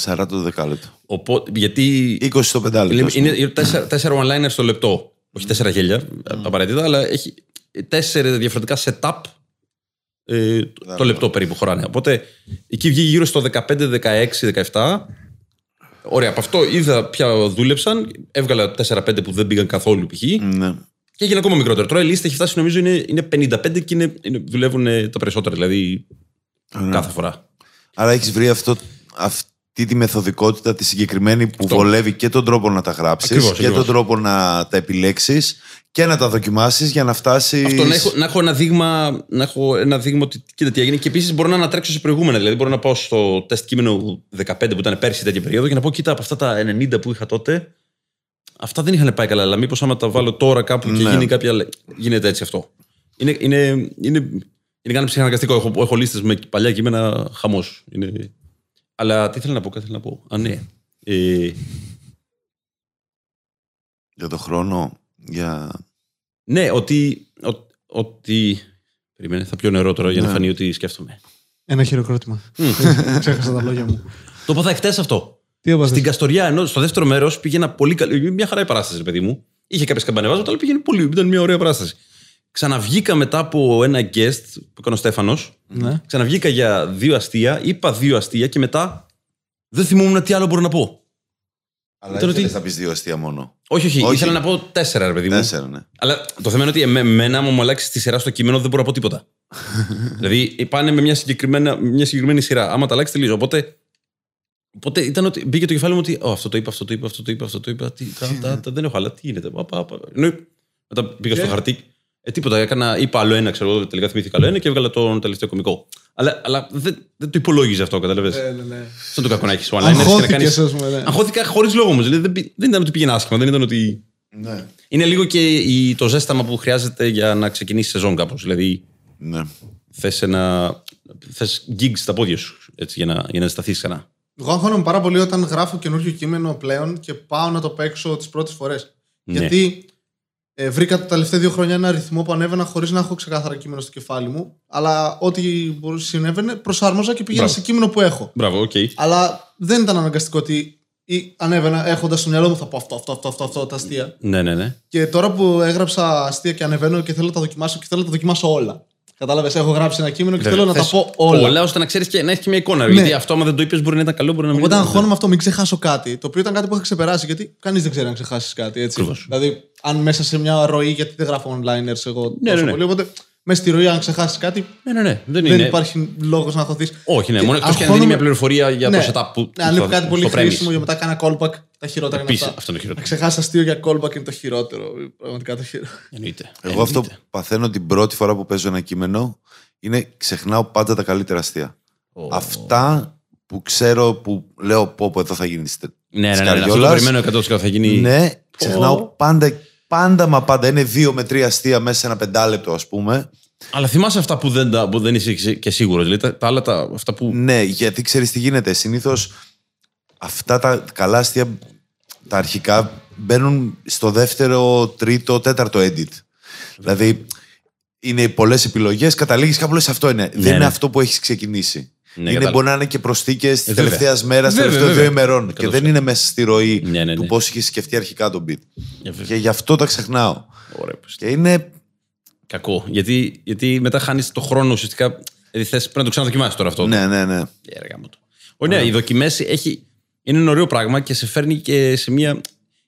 Speaker 1: 40 το δεκάλεπτο.
Speaker 3: Οπότε, γιατί
Speaker 1: 20 το πεντάλεπτο.
Speaker 3: είναι,
Speaker 1: ας πούμε.
Speaker 3: είναι τέσσερα, τέσσερα one-liners στο λεπτό. Όχι τέσσερα γέλια απαραίτητα, αλλά έχει τέσσερα διαφορετικά setup ε, το- το λεπτό περίπου χωράνε. Οπότε εκεί βγήκε γύρω στο 15, 16, 17. Ωραία, από αυτό είδα ποια δούλεψαν. Έβγαλα 4-5 που δεν πήγαν καθόλου π.χ.
Speaker 1: Ναι.
Speaker 3: Και έγινε ακόμα μικρότερο. Τώρα η λίστα έχει φτάσει νομίζω είναι, είναι 55 και είναι, είναι, δουλεύουν ε, τα περισσότερα. Δηλαδή
Speaker 1: Ωραία.
Speaker 3: κάθε φορά.
Speaker 1: Άρα έχεις βρει αυτό, αυτή τη μεθοδικότητα, τη συγκεκριμένη που βολεύει και τον τρόπο να τα γράψει
Speaker 3: Ακριβώς,
Speaker 1: και
Speaker 3: ακριβώς.
Speaker 1: τον τρόπο να τα επιλέξει και να τα δοκιμάσει για να φτάσει.
Speaker 3: Αυτό να έχω, να έχω ένα δείγμα, να έχω ένα δείγμα ότι κοίτα τι έγινε. Και επίση μπορώ να ανατρέξω σε προηγούμενα. Δηλαδή μπορώ να πάω στο τεστ κείμενο 15 που ήταν πέρσι τέτοια περίοδο και να πω: Κοίτα, από αυτά τα 90 που είχα τότε, αυτά δεν είχαν πάει καλά. Αλλά μήπω άμα τα βάλω τώρα κάπου και
Speaker 1: Ναι.
Speaker 3: γίνει κάποια. άλλα- Γίνεται έτσι αυτό. Είναι, είναι, είναι, είναι κάτι ψυχαναγκαστικό. Έχω, έχω λίστε με παλιά κείμενα χαμό. Είναι... Αλλά τι θέλω να πω, κάτι θέλω να πω. Α, ναι. Ε,
Speaker 1: Για το χρόνο. Για...
Speaker 3: ναι, ότι, ο- ότι. Περίμενε, θα πιω νερό τώρα για να
Speaker 1: Ναι.
Speaker 3: φανεί ότι σκέφτομαι.
Speaker 2: Ένα χειροκρότημα. Ξέχασα τα λόγια μου.
Speaker 3: Το είπα χτε αυτό.
Speaker 2: Τι έπαθες;
Speaker 3: Στην Καστοριά, ενώ στο δεύτερο μέρος πήγαινα πολύ καλή. Μια χαρά η παράσταση, ρε παιδί μου. Είχε κάποιες καμπανεβάσματα, αλλά πήγαινε πολύ. Ήταν μια ωραία παράσταση. Ξαναβγήκα μετά από ένα guest που έκανε ο Στέφανος.
Speaker 2: Ναι.
Speaker 3: Ξαναβγήκα για δύο αστεία, είπα δύο αστεία και μετά δεν θυμόμουν τι άλλο μπορώ να πω.
Speaker 1: Αλλά
Speaker 3: Ήταν
Speaker 1: ήθελες
Speaker 3: ότι-
Speaker 1: να πεις δύο αστεία μόνο.
Speaker 3: Όχι, όχι,
Speaker 1: Όχι.
Speaker 3: ήθελα να πω τέσσερα, ρε παιδί μου.
Speaker 1: Τέσσερα, ναι.
Speaker 3: Αλλά το θέμα είναι ότι με- εμένα, άμα μου αλλάξει τη σειρά στο κείμενο, δεν μπορώ να πω τίποτα. δηλαδή πάνε με μια, συγκεκριμένα, μια συγκεκριμένη σειρά. Άμα τα αλλάξει, τελείως. Οπότε, οπότε ήταν ότι μπήκε το κεφάλι μου ότι «Ω, αυτό το είπα, αυτό το είπα, αυτό το είπα, αυτό το είπα. Τι, τα, τα, τα, δεν έχω άλλα. Τι γίνεται. Πα, πα, πα. Ενώ μετά πήγα στο
Speaker 2: Και;
Speaker 3: χαρτί. Ε, τίποτα. Έκανα, είπα άλλο ένα, ξέρω εγώ. Τελικά θυμήθηκα άλλο ένα και έβγαλα τον τελευταίο κωμικό. Αλλά, αλλά δεν, δεν το υπολόγιζε αυτό, κατάλαβες;
Speaker 2: Ναι, ναι, ναι.
Speaker 3: Σαν το κακό να έχεις one-liners και να
Speaker 2: Αγχώθηκες,
Speaker 3: κάνεις-
Speaker 2: ας πούμε, ναι.
Speaker 3: Αγχώθηκα χωρίς λόγο όμως. Δηλαδή, δεν, πη- δεν ήταν ότι πήγαινε άσχημα. Δεν ήταν ότι.
Speaker 1: Ναι.
Speaker 3: Είναι λίγο και η, το ζέσταμα που χρειάζεται για να ξεκινήσεις σεζόν κάπως. Δηλαδή,
Speaker 1: ναι.
Speaker 3: θες ένα. Θες gigs στα πόδια σου έτσι, για να, για να σταθείς ξανά.
Speaker 2: Εγώ αγχώνομαι πάρα πολύ όταν γράφω καινούριο κείμενο πλέον και πάω να το παίξω τις πρώτες φορές.
Speaker 3: Ναι.
Speaker 2: Γιατί ε, βρήκα τα τελευταία δύο χρόνια ένα ρυθμό που ανέβαινα χωρίς να έχω ξεκάθαρα κείμενο στο κεφάλι μου. Αλλά ό,τι μπορούσε συνέβαινε, προσάρμοζα και πήγαινα
Speaker 3: Μπράβο.
Speaker 2: σε κείμενο που έχω.
Speaker 3: Μπράβο, οκ.
Speaker 2: Αλλά δεν ήταν αναγκαστικό ότι ή ανέβαινα έχοντας στο μυαλό μου θα πω αυτό, αυτό, αυτό, αυτό, αυτό τα αστεία.
Speaker 3: Ναι, ναι, ναι.
Speaker 2: Και τώρα που έγραψα αστεία και ανεβαίνω και θέλω να τα δοκιμάσω και θέλω να τα δοκιμάσω όλα. Κατάλαβες, έχω γράψει ένα κείμενο και θέλω να τα
Speaker 3: Θες
Speaker 2: πω όλα.
Speaker 3: Όλα ώστε να ξέρεις και να έχει και μια εικόνα.
Speaker 2: Ναι.
Speaker 3: Γιατί αυτό, άμα δεν το είπες, μπορεί να ήταν καλό, μπορεί να μην
Speaker 2: Οπότε
Speaker 3: ήταν.
Speaker 2: αγχώνομαι αυτό, μην ξεχάσω κάτι. Το οποίο ήταν κάτι που είχα ξεπεράσει, γιατί κανείς δεν ξέρει να ξεχάσεις κάτι. Έτσι.
Speaker 3: Ακριβώς.
Speaker 2: Δηλαδή, αν μέσα σε μια ροή, γιατί δεν γράφω one-liners εγώ
Speaker 3: Ναι,
Speaker 2: τόσο
Speaker 3: ναι, ναι.
Speaker 2: πολύ. Οπότε, μέσα στη ροή, αν ξεχάσεις κάτι,
Speaker 3: Ναι, ναι, ναι. Δεν,
Speaker 2: δεν
Speaker 3: είναι.
Speaker 2: υπάρχει λόγος να χωθείς.
Speaker 3: Όχι, ναι.
Speaker 2: Και
Speaker 3: Μόνο εκτός και αν
Speaker 2: αγχώνομαι-
Speaker 3: δίνει μια πληροφορία για
Speaker 2: Ναι.
Speaker 3: το setup που.
Speaker 2: Ναι, αν είναι
Speaker 3: στο-
Speaker 2: κάτι πολύ
Speaker 3: στο premise.
Speaker 2: χρήσιμο για μετά κάνα callback, τα χειρότερα είναι
Speaker 3: Επίσης,
Speaker 2: αυτά.
Speaker 3: αυτό είναι το
Speaker 2: Να
Speaker 3: χειρότερο.
Speaker 2: ξεχάσεις αστείο για callback είναι το χειρότερο. Πραγματικά το χειρότερο.
Speaker 3: Εννοείται.
Speaker 1: Εγώ αυτό
Speaker 3: Εννοείται.
Speaker 1: που παθαίνω την πρώτη φορά που παίζω ένα κείμενο είναι ξεχνάω πάντα τα καλύτερα αστεία.
Speaker 3: Ω.
Speaker 1: Αυτά που ξέρω που λέω πω πω εδώ θα γίνει της-
Speaker 3: Ναι,
Speaker 1: της
Speaker 3: ναι, ναι. Αυτό το
Speaker 1: καριόλας.
Speaker 3: περιμένω 100% θα γίνει.
Speaker 1: Ναι, ξεχνάω πάντα, πάντα μα πάντα. Είναι δύο με τρία αστεία μέσα σε ένα πεντάλεπτο ας πούμε.
Speaker 3: Αλλά θυμάσαι αυτά που δεν, τα- που δεν είσαι και σίγουρος. Δηλαδή τα, τα άλλα, τα, αυτά που.
Speaker 1: Ναι, γιατί ξέρεις τι γίνεται. Συνήθως αυτά τα καλά αστεία, τα αρχικά, μπαίνουν στο δεύτερο, τρίτο, τέταρτο edit. Δηλαδή, είναι πολλές επιλογές, καταλήγεις κάπου λες αυτό είναι. Δεν
Speaker 3: ναι.
Speaker 1: είναι αυτό που έχεις ξεκινήσει.
Speaker 3: Ναι,
Speaker 1: είναι,
Speaker 3: κατάλαβα.
Speaker 1: μπορεί να είναι και προσθήκες τη
Speaker 3: Ε, βέβαια.
Speaker 1: τελευταίας μέρας,
Speaker 3: Βέβαια,
Speaker 1: τελευταίων δύο
Speaker 3: βέβαια.
Speaker 1: ημερών. Και
Speaker 3: Εκατό
Speaker 1: δεν είναι μέσα στη ροή
Speaker 3: Ναι, ναι,
Speaker 1: του
Speaker 3: ναι.
Speaker 1: πώς είχες σκεφτεί αρχικά τον beat.
Speaker 3: Ε, βέβαια.
Speaker 1: Και γι' αυτό τα ξεχνάω.
Speaker 3: Ωραία, πως-
Speaker 1: Και είναι.
Speaker 3: Κακό. Γιατί, γιατί μετά χάνεις το χρόνο ουσιαστικά. Δηλαδή θες, πρέπει να το ξαναδοκιμάσεις τώρα αυτό.
Speaker 1: Ναι, ναι, ναι.
Speaker 3: Ε, ρε, γάμο το. Όχι, ναι, οι δοκιμές έχει. Είναι ένα ωραίο πράγμα και σε φέρνει και σε μια.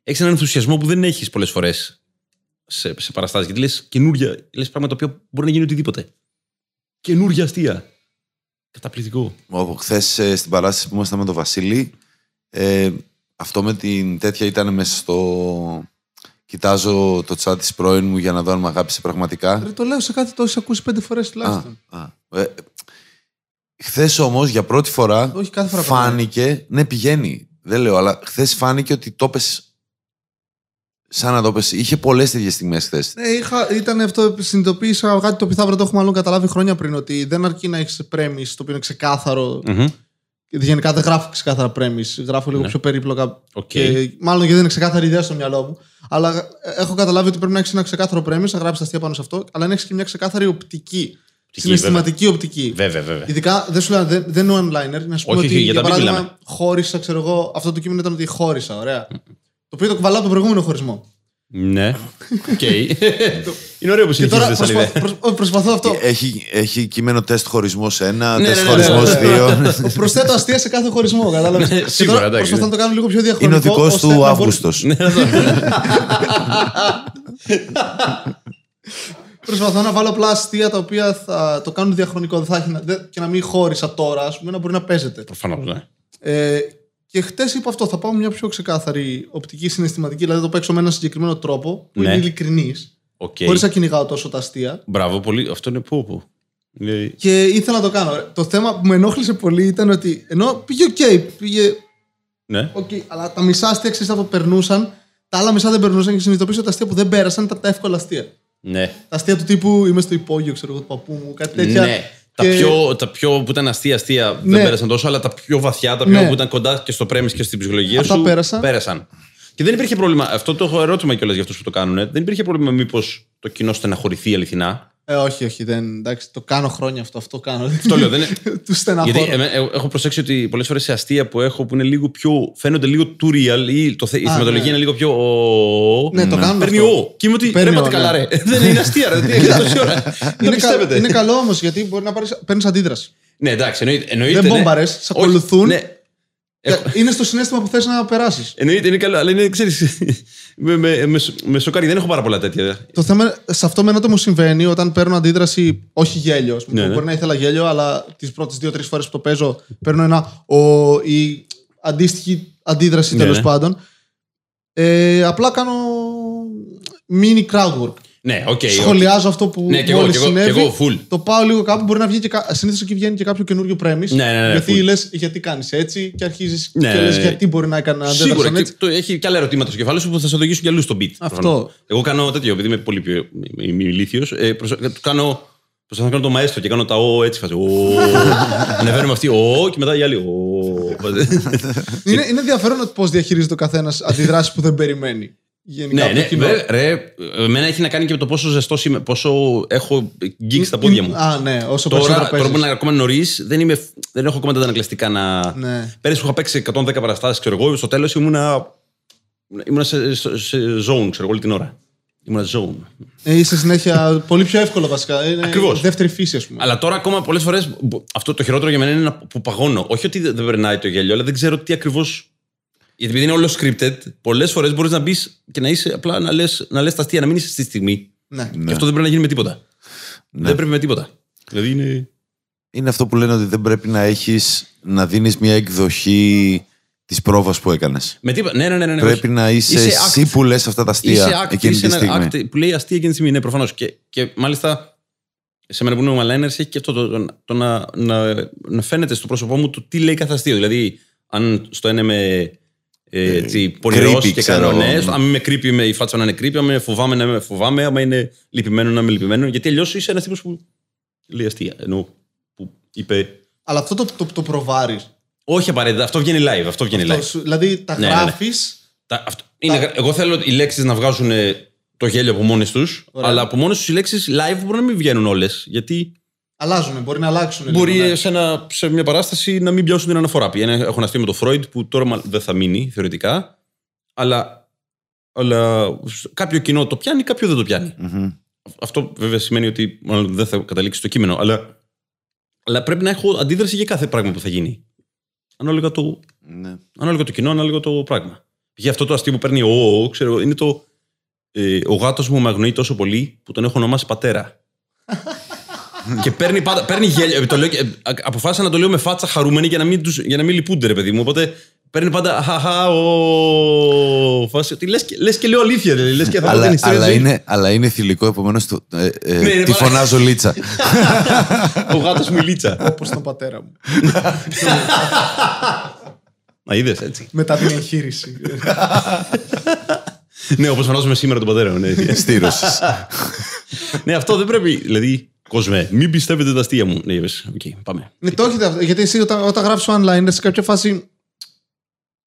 Speaker 3: Έχεις έναν ενθουσιασμό που δεν έχεις πολλές φορές σε, σε παραστάσεις. Γιατί λες καινούρια. Λες πράγματα τα οποία μπορεί να γίνει οτιδήποτε. Καινούρια αστεία. Καταπληκτικό.
Speaker 1: Όπου χθες στην παράσταση που ήμασταν με τον Βασίλη, ε, αυτό με την τέτοια ήταν μέσα στο. Κοιτάζω το chat της πρώην μου για να δω αν με αγάπησε πραγματικά.
Speaker 2: Ρε, το λέω σε κάτι το έχεις ακούσει πέντε φορές
Speaker 1: Α,
Speaker 2: τουλάχιστον.
Speaker 1: α. Ε, Χθες όμως για πρώτη φορά
Speaker 2: Όχι, κάθε φορά
Speaker 1: φάνηκε. Ναι, πηγαίνει. Δεν λέω, αλλά χθες φάνηκε ότι το πες Σαν να το πες. Είχε πολλές τέτοιες στιγμές χθες.
Speaker 2: Ναι, είχα, ήταν αυτό, συνειδητοποίησα κάτι το οποίο θα έπρεπε να το έχουμε μάλλον καταλάβει χρόνια πριν. Ότι δεν αρκεί να έχεις premise το οποίο είναι ξεκάθαρο.
Speaker 3: Μμμ.
Speaker 2: Γιατί γενικά δεν γράφω ξεκάθαρα premise. Γράφω λίγο
Speaker 3: Ναι.
Speaker 2: πιο περίπλοκα.
Speaker 3: Οκ.
Speaker 2: Και, μάλλον γιατί δεν είναι ξεκάθαρη ιδέα στο μυαλό μου. Αλλά ε, έχω καταλάβει ότι πρέπει να έχεις ένα ξεκάθαρο premise, να γράψεις αστεία πάνω σε αυτό, αλλά να έχεις και μια ξεκάθαρη οπτική. Συναισθηματική οπτική.
Speaker 3: Βέβαια, βέβαια.
Speaker 2: Ειδικά δεν σου λέω, δεν, δεν είναι one-liner. Να σου πω
Speaker 3: Όχι,
Speaker 2: ότι
Speaker 3: όχι, για
Speaker 2: για
Speaker 3: τα bit
Speaker 2: παράδειγμα
Speaker 3: μιλάμε.
Speaker 2: χώρισα, ξέρω εγώ, αυτό το κείμενο ήταν ότι χώρισα. Ωραία. το οποίο το κουβαλάω από τον προηγούμενο χωρισμό.
Speaker 3: Ναι. Οκ. Είναι ωραίο που
Speaker 2: Και τώρα
Speaker 3: συνεχίζεται
Speaker 2: προσπα,
Speaker 3: σαλίδα.
Speaker 2: προσ- όχι, προσπαθώ αυτό.
Speaker 1: Έχει, έχει κείμενο τεστ χωρισμός 1,
Speaker 3: Ναι,
Speaker 1: τεστ
Speaker 3: ναι, ναι,
Speaker 1: χωρισμός
Speaker 3: ναι,
Speaker 1: 2.
Speaker 2: Προσθέτω αστεία σε κάθε χωρισμό. Κατάλαβες;
Speaker 3: Ναι, σίγουρα, εντάξει,
Speaker 2: Προσπαθώ
Speaker 3: ναι.
Speaker 2: να το κάνω λίγο πιο
Speaker 1: Είναι ο
Speaker 2: διαχρονικό.
Speaker 1: δικός
Speaker 2: ώστε
Speaker 1: του
Speaker 2: να μπορεί-
Speaker 1: Αύγουστος.
Speaker 3: Ναι, αυτό.
Speaker 2: Προσπαθώ να βάλω απλά αστεία τα οποία θα το κάνουν διαχρονικό δεν θα έχει να- δεν- και να μην χώρισα τώρα, ας πούμε, να μπορεί να παίζεται.
Speaker 3: Προφανώς, ναι.
Speaker 2: Ε, και χτες είπα αυτό, θα πάω μια πιο ξεκάθαρη οπτική συναισθηματική, δηλαδή το παίξω με έναν συγκεκριμένο τρόπο που
Speaker 3: Ναι.
Speaker 2: είναι ειλικρινής,
Speaker 3: Οκ.
Speaker 2: χωρίς να κυνηγάω τόσο τα αστεία.
Speaker 3: Μπράβο, πολύ. Αυτό είναι πού, πού. Είναι-
Speaker 2: Και ήθελα να το κάνω. Το θέμα που με ενόχλησε πολύ ήταν ότι ενώ πήγε οκ, πήγε
Speaker 3: Ναι.
Speaker 2: οκ, αλλά τα μισά αστεία ξέρεις αυτό περνούσαν, τα άλλα μισά δεν περνούσαν και συνειδητοποίησα ότι τα αστεία που δεν πέρασαν ήταν τα εύκολα αστεία.
Speaker 3: Ναι.
Speaker 2: Τα αστεία του τύπου είμαι στο υπόγειο, ξέρω εγώ, του παππού μου, κάτι τέτοια.
Speaker 3: Ναι. Τα,
Speaker 2: Και-
Speaker 3: πιο, τα πιο που ήταν αστεία, αστεία
Speaker 2: Ναι.
Speaker 3: δεν πέρασαν τόσο, αλλά τα πιο βαθιά, τα πιο
Speaker 2: Ναι.
Speaker 3: που ήταν κοντά και στο premise και στην ψυχολογία
Speaker 2: Αυτά
Speaker 3: σου.
Speaker 2: πέρασαν.
Speaker 3: Και δεν υπήρχε πρόβλημα. Αυτό το έχω ερώτημα κιόλας για αυτούς που το κάνουν. Δεν υπήρχε πρόβλημα μήπως το κοινό στεναχωρηθεί αληθινά;
Speaker 2: Ε, όχι, όχι, δεν, εντάξει, το κάνω χρόνια αυτό, αυτό κάνω.
Speaker 3: Αυτό λέω. Δεν είναι...
Speaker 2: του στεναχώρω.
Speaker 3: Γιατί εμέ- ε, έχω προσέξει ότι πολλές φορές σε αστεία που έχω που είναι λίγο πιο. φαίνονται λίγο too real ή το, θε- η
Speaker 2: Α,
Speaker 3: θεματολογία
Speaker 2: ναι.
Speaker 3: είναι λίγο πιο. ο-
Speaker 2: Ναι, το κάνουν
Speaker 3: Παίρνει
Speaker 2: αυτό.
Speaker 3: ο. Και είμαι ότι.
Speaker 2: Παίρνει
Speaker 3: Ρε, πάτε
Speaker 2: ο,
Speaker 3: καλά,
Speaker 2: ναι.
Speaker 3: ρε. Δεν είναι αστεία, ρε. Τι έχετε τόση ώρα. Δεν
Speaker 2: είναι, κα-
Speaker 3: πιστεύετε.
Speaker 2: είναι καλό όμως γιατί μπορεί να παίρνεις αντίδραση.
Speaker 3: Ναι, εντάξει, εννοείται. εννοείται
Speaker 2: Δεν
Speaker 3: ναι.
Speaker 2: μπόμπαρες, σε
Speaker 3: Όχι,
Speaker 2: ακολουθούν.
Speaker 3: Ναι, Έχω-
Speaker 2: Είναι στο συνέστημα που θες να περάσεις.
Speaker 3: Εννοείται, είναι καλό, αλλά είναι, ξέρεις, με, με, με, σ- με σοκάρει, δεν έχω πάρα πολλά τέτοια.
Speaker 2: Το θέμα σε αυτό με το μου συμβαίνει όταν παίρνω αντίδραση, όχι γέλιο. ας πούμε,
Speaker 3: Ναι, ναι.
Speaker 2: Μπορεί να ήθελα γέλιο, αλλά τις πρώτες δύο-τρεις φορές που το παίζω παίρνω ένα ο, ή αντίστοιχη αντίδραση
Speaker 3: Ναι,
Speaker 2: τέλος
Speaker 3: ναι.
Speaker 2: πάντων. Ε, απλά κάνω mini crowd work.
Speaker 3: Ναι, OK. OK.
Speaker 2: Σχολιάζω αυτό που
Speaker 3: Ναι, κι εγώ,
Speaker 2: μόλις
Speaker 3: κι εγώ,
Speaker 2: συνέβη.
Speaker 3: κι εγώ, full.
Speaker 2: Το πάω λίγο κάπου. Μπορεί να βγει και. κα- Συνήθως εκεί βγαίνει και κάποιο καινούριο premise.
Speaker 3: Ναι, ναι, ναι,
Speaker 2: γιατί
Speaker 3: full.
Speaker 2: λες, γιατί κάνεις έτσι και αρχίζεις
Speaker 3: Ναι,
Speaker 2: και
Speaker 3: ναι,
Speaker 2: λες
Speaker 3: ναι.
Speaker 2: γιατί μπορεί να έκανε να
Speaker 3: Σίγουρα.
Speaker 2: αντέδρασαν
Speaker 3: Και
Speaker 2: έτσι.
Speaker 3: το, έχει και άλλα ερωτήματα στο κεφάλι σου που θα σε οδηγήσουν και αλλού στο beat.
Speaker 2: Αυτό.
Speaker 3: προφανώς. Εγώ κάνω τέτοιο, επειδή είμαι πολύ πιο ηλίθιος. Ε, προσ- του κάνω. Προσπαθώ να κάνω το μαέστρο και κάνω τα ο έτσι φάση. Ο. Ανεβαίνουμε αυτοί, ο, και μετά οι άλλοι. Ο.
Speaker 2: Είναι, είναι ενδιαφέρον πώς διαχειρίζεται ο καθένας αντιδράσεις που δεν περιμένει. Γενικά
Speaker 3: ναι,
Speaker 2: από το
Speaker 3: ναι,
Speaker 2: κοινό.
Speaker 3: ρε, ρε, εμένα έχει να κάνει και με το πόσο ζεστός είμαι, πόσο έχω γκίγκ στα πόδια μου.
Speaker 2: Α, ναι, όσο
Speaker 3: Τώρα,
Speaker 2: περισσότερο
Speaker 3: τώρα που
Speaker 2: παίζεις.
Speaker 3: είναι ακόμα νωρίς, δεν, είμαι, δεν έχω ακόμα τα ανακλαστικά να.
Speaker 2: Ναι.
Speaker 3: Πέρυσι που είχα παίξει 110 παραστάσεις, ξέρω εγώ, στο τέλος ήμουνα, ήμουνα σε, σε, σε zone, ξέρω εγώ, όλη την ώρα. Ήμουνα zone.
Speaker 2: Ε, είσαι συνέχεια πολύ πιο εύκολο βασικά. Είναι
Speaker 3: Ακριβώς.
Speaker 2: δεύτερη φύση, ας πούμε.
Speaker 3: Αλλά τώρα ακόμα πολλές φορές αυτό το χειρότερο για μένα είναι να- που παγώνω. Όχι ότι δεν δεν περνάει το γέλιο, αλλά δεν ξέρω τι ακριβώ. Γιατί επειδή είναι όλο scripted, πολλές φορές μπορείς να μπεις και να είσαι απλά να λες να λες τα αστεία, να μην είσαι στη στιγμή.
Speaker 2: Ναι.
Speaker 3: Και αυτό δεν πρέπει να γίνει με τίποτα.
Speaker 1: Ναι.
Speaker 3: Δεν πρέπει με τίποτα. Δηλαδή είναι.
Speaker 1: Είναι αυτό που λένε ότι δεν πρέπει να έχεις να δίνεις μια εκδοχή της πρόβας που έκανες.
Speaker 3: Με τίποτα. Ναι, ναι, ναι. ναι, ναι,
Speaker 1: Πρέπει
Speaker 3: όχι.
Speaker 1: να είσαι,
Speaker 3: Είσαι
Speaker 1: εσύ
Speaker 3: act.
Speaker 1: που λες αυτά τα αστεία
Speaker 3: Είσαι act,
Speaker 1: εκείνη
Speaker 3: είσαι
Speaker 1: τη
Speaker 3: ένα
Speaker 1: στιγμή.
Speaker 3: act που λέει αστεία εκείνη τη στιγμή. Ναι, προφανώς. Και, και μάλιστα σε μένα που είναι ο Μαλάινερ έχει και αυτό το, το, το να, να, να φαίνεται στο πρόσωπό μου το τι λέει κάθε αστείο. Δηλαδή, αν στο ένα είμαι ε, έτσι, πονηρός
Speaker 1: creepy,
Speaker 3: και
Speaker 1: ξέρω
Speaker 3: κάνω
Speaker 1: εγώ.
Speaker 3: ναι, στο- αν είμαι creepy, με η φάτσα να είναι creepy, αν είμαι φοβάμαι να είμαι φοβάμαι, άμα είναι λυπημένο να είμαι λυπημένο. Γιατί αλλιώς είσαι ένας τύπος που λέει αστεία. Ενώ που είπε.
Speaker 2: Αλλά αυτό το, το, το προβάρεις.
Speaker 3: Όχι απαραίτητα, αυτό βγαίνει live. Αυτό βγαίνει live.
Speaker 2: Δηλαδή τα
Speaker 3: Ναι, ναι, ναι.
Speaker 2: γράφεις.
Speaker 3: Τα, αυτό, είναι, γρα- εγώ θέλω οι λέξεις να βγάζουν ε, το γέλιο από μόνες τους,
Speaker 2: Ωραία.
Speaker 3: αλλά από μόνες τους οι λέξεις live μπορεί να μην βγαίνουν όλες. Γιατί
Speaker 2: Αλλάζουν, μπορεί να αλλάξουν.
Speaker 3: μπορεί
Speaker 2: λίγο, ναι.
Speaker 3: ε, σε, ένα, σε μια παράσταση να μην πιάσουν την αναφορά. Ένα, έχω ένα αστείο με το Freud που τώρα μα- δεν θα μείνει θεωρητικά, αλλά, αλλά κάποιο κοινό το πιάνει, κάποιο δεν το πιάνει.
Speaker 1: Μμμ.
Speaker 3: Αυτό βέβαια σημαίνει ότι μάλλον δεν θα καταλήξει στο κείμενο, αλλά, αλλά πρέπει να έχω αντίδραση για κάθε πράγμα που θα γίνει. Ανάλογα το,
Speaker 1: Ναι.
Speaker 3: Ανάλογα το κοινό, ανάλογα το πράγμα. Για αυτό το αστείο που παίρνει ο, ο ξέρω, είναι το. Ε, ο γάτος μου με αγνοεί τόσο πολύ που τον έχω ονομάσει πατέρα. και παίρνει, πάντα, παίρνει γέλιο. Ε, Το λέω, και- ε, αποφάσισα να το λέω με φάτσα χαρούμενη για να μην, τους, για να μην λυπούνται, ρε παιδί μου. Οπότε παίρνει πάντα χαχά ο. Φάση, ότι λες, και- λες και λέω αλήθεια. Δηλαδή, λες και θα πω την
Speaker 1: Αλλά,
Speaker 3: ιστορία
Speaker 1: αλλά,
Speaker 3: της ζωής.
Speaker 1: είναι, αλλά είναι θηλυκό, επομένως ε, ε,
Speaker 3: Ναι, είναι
Speaker 1: τη
Speaker 3: πάρα-
Speaker 1: φωνάζω Λίτσα.
Speaker 3: Ο γάτος μου η λίτσα.
Speaker 2: Όπως τον πατέρα μου.
Speaker 3: Να είδες έτσι.
Speaker 2: Μετά την εγχείρηση.
Speaker 3: ναι, όπως φωνάζουμε σήμερα τον πατέρα μου. Ναι.
Speaker 1: Στήρωσης.
Speaker 3: ναι, αυτό δεν πρέπει. Δηλαδή, κόσμε, μην πιστεύετε τα αστεία μου. Ναι, είπες, οκ, πάμε.
Speaker 2: Ναι, το έχετε αυτό. Γιατί εσύ όταν, όταν γράφεις online, σε κάποια φάση.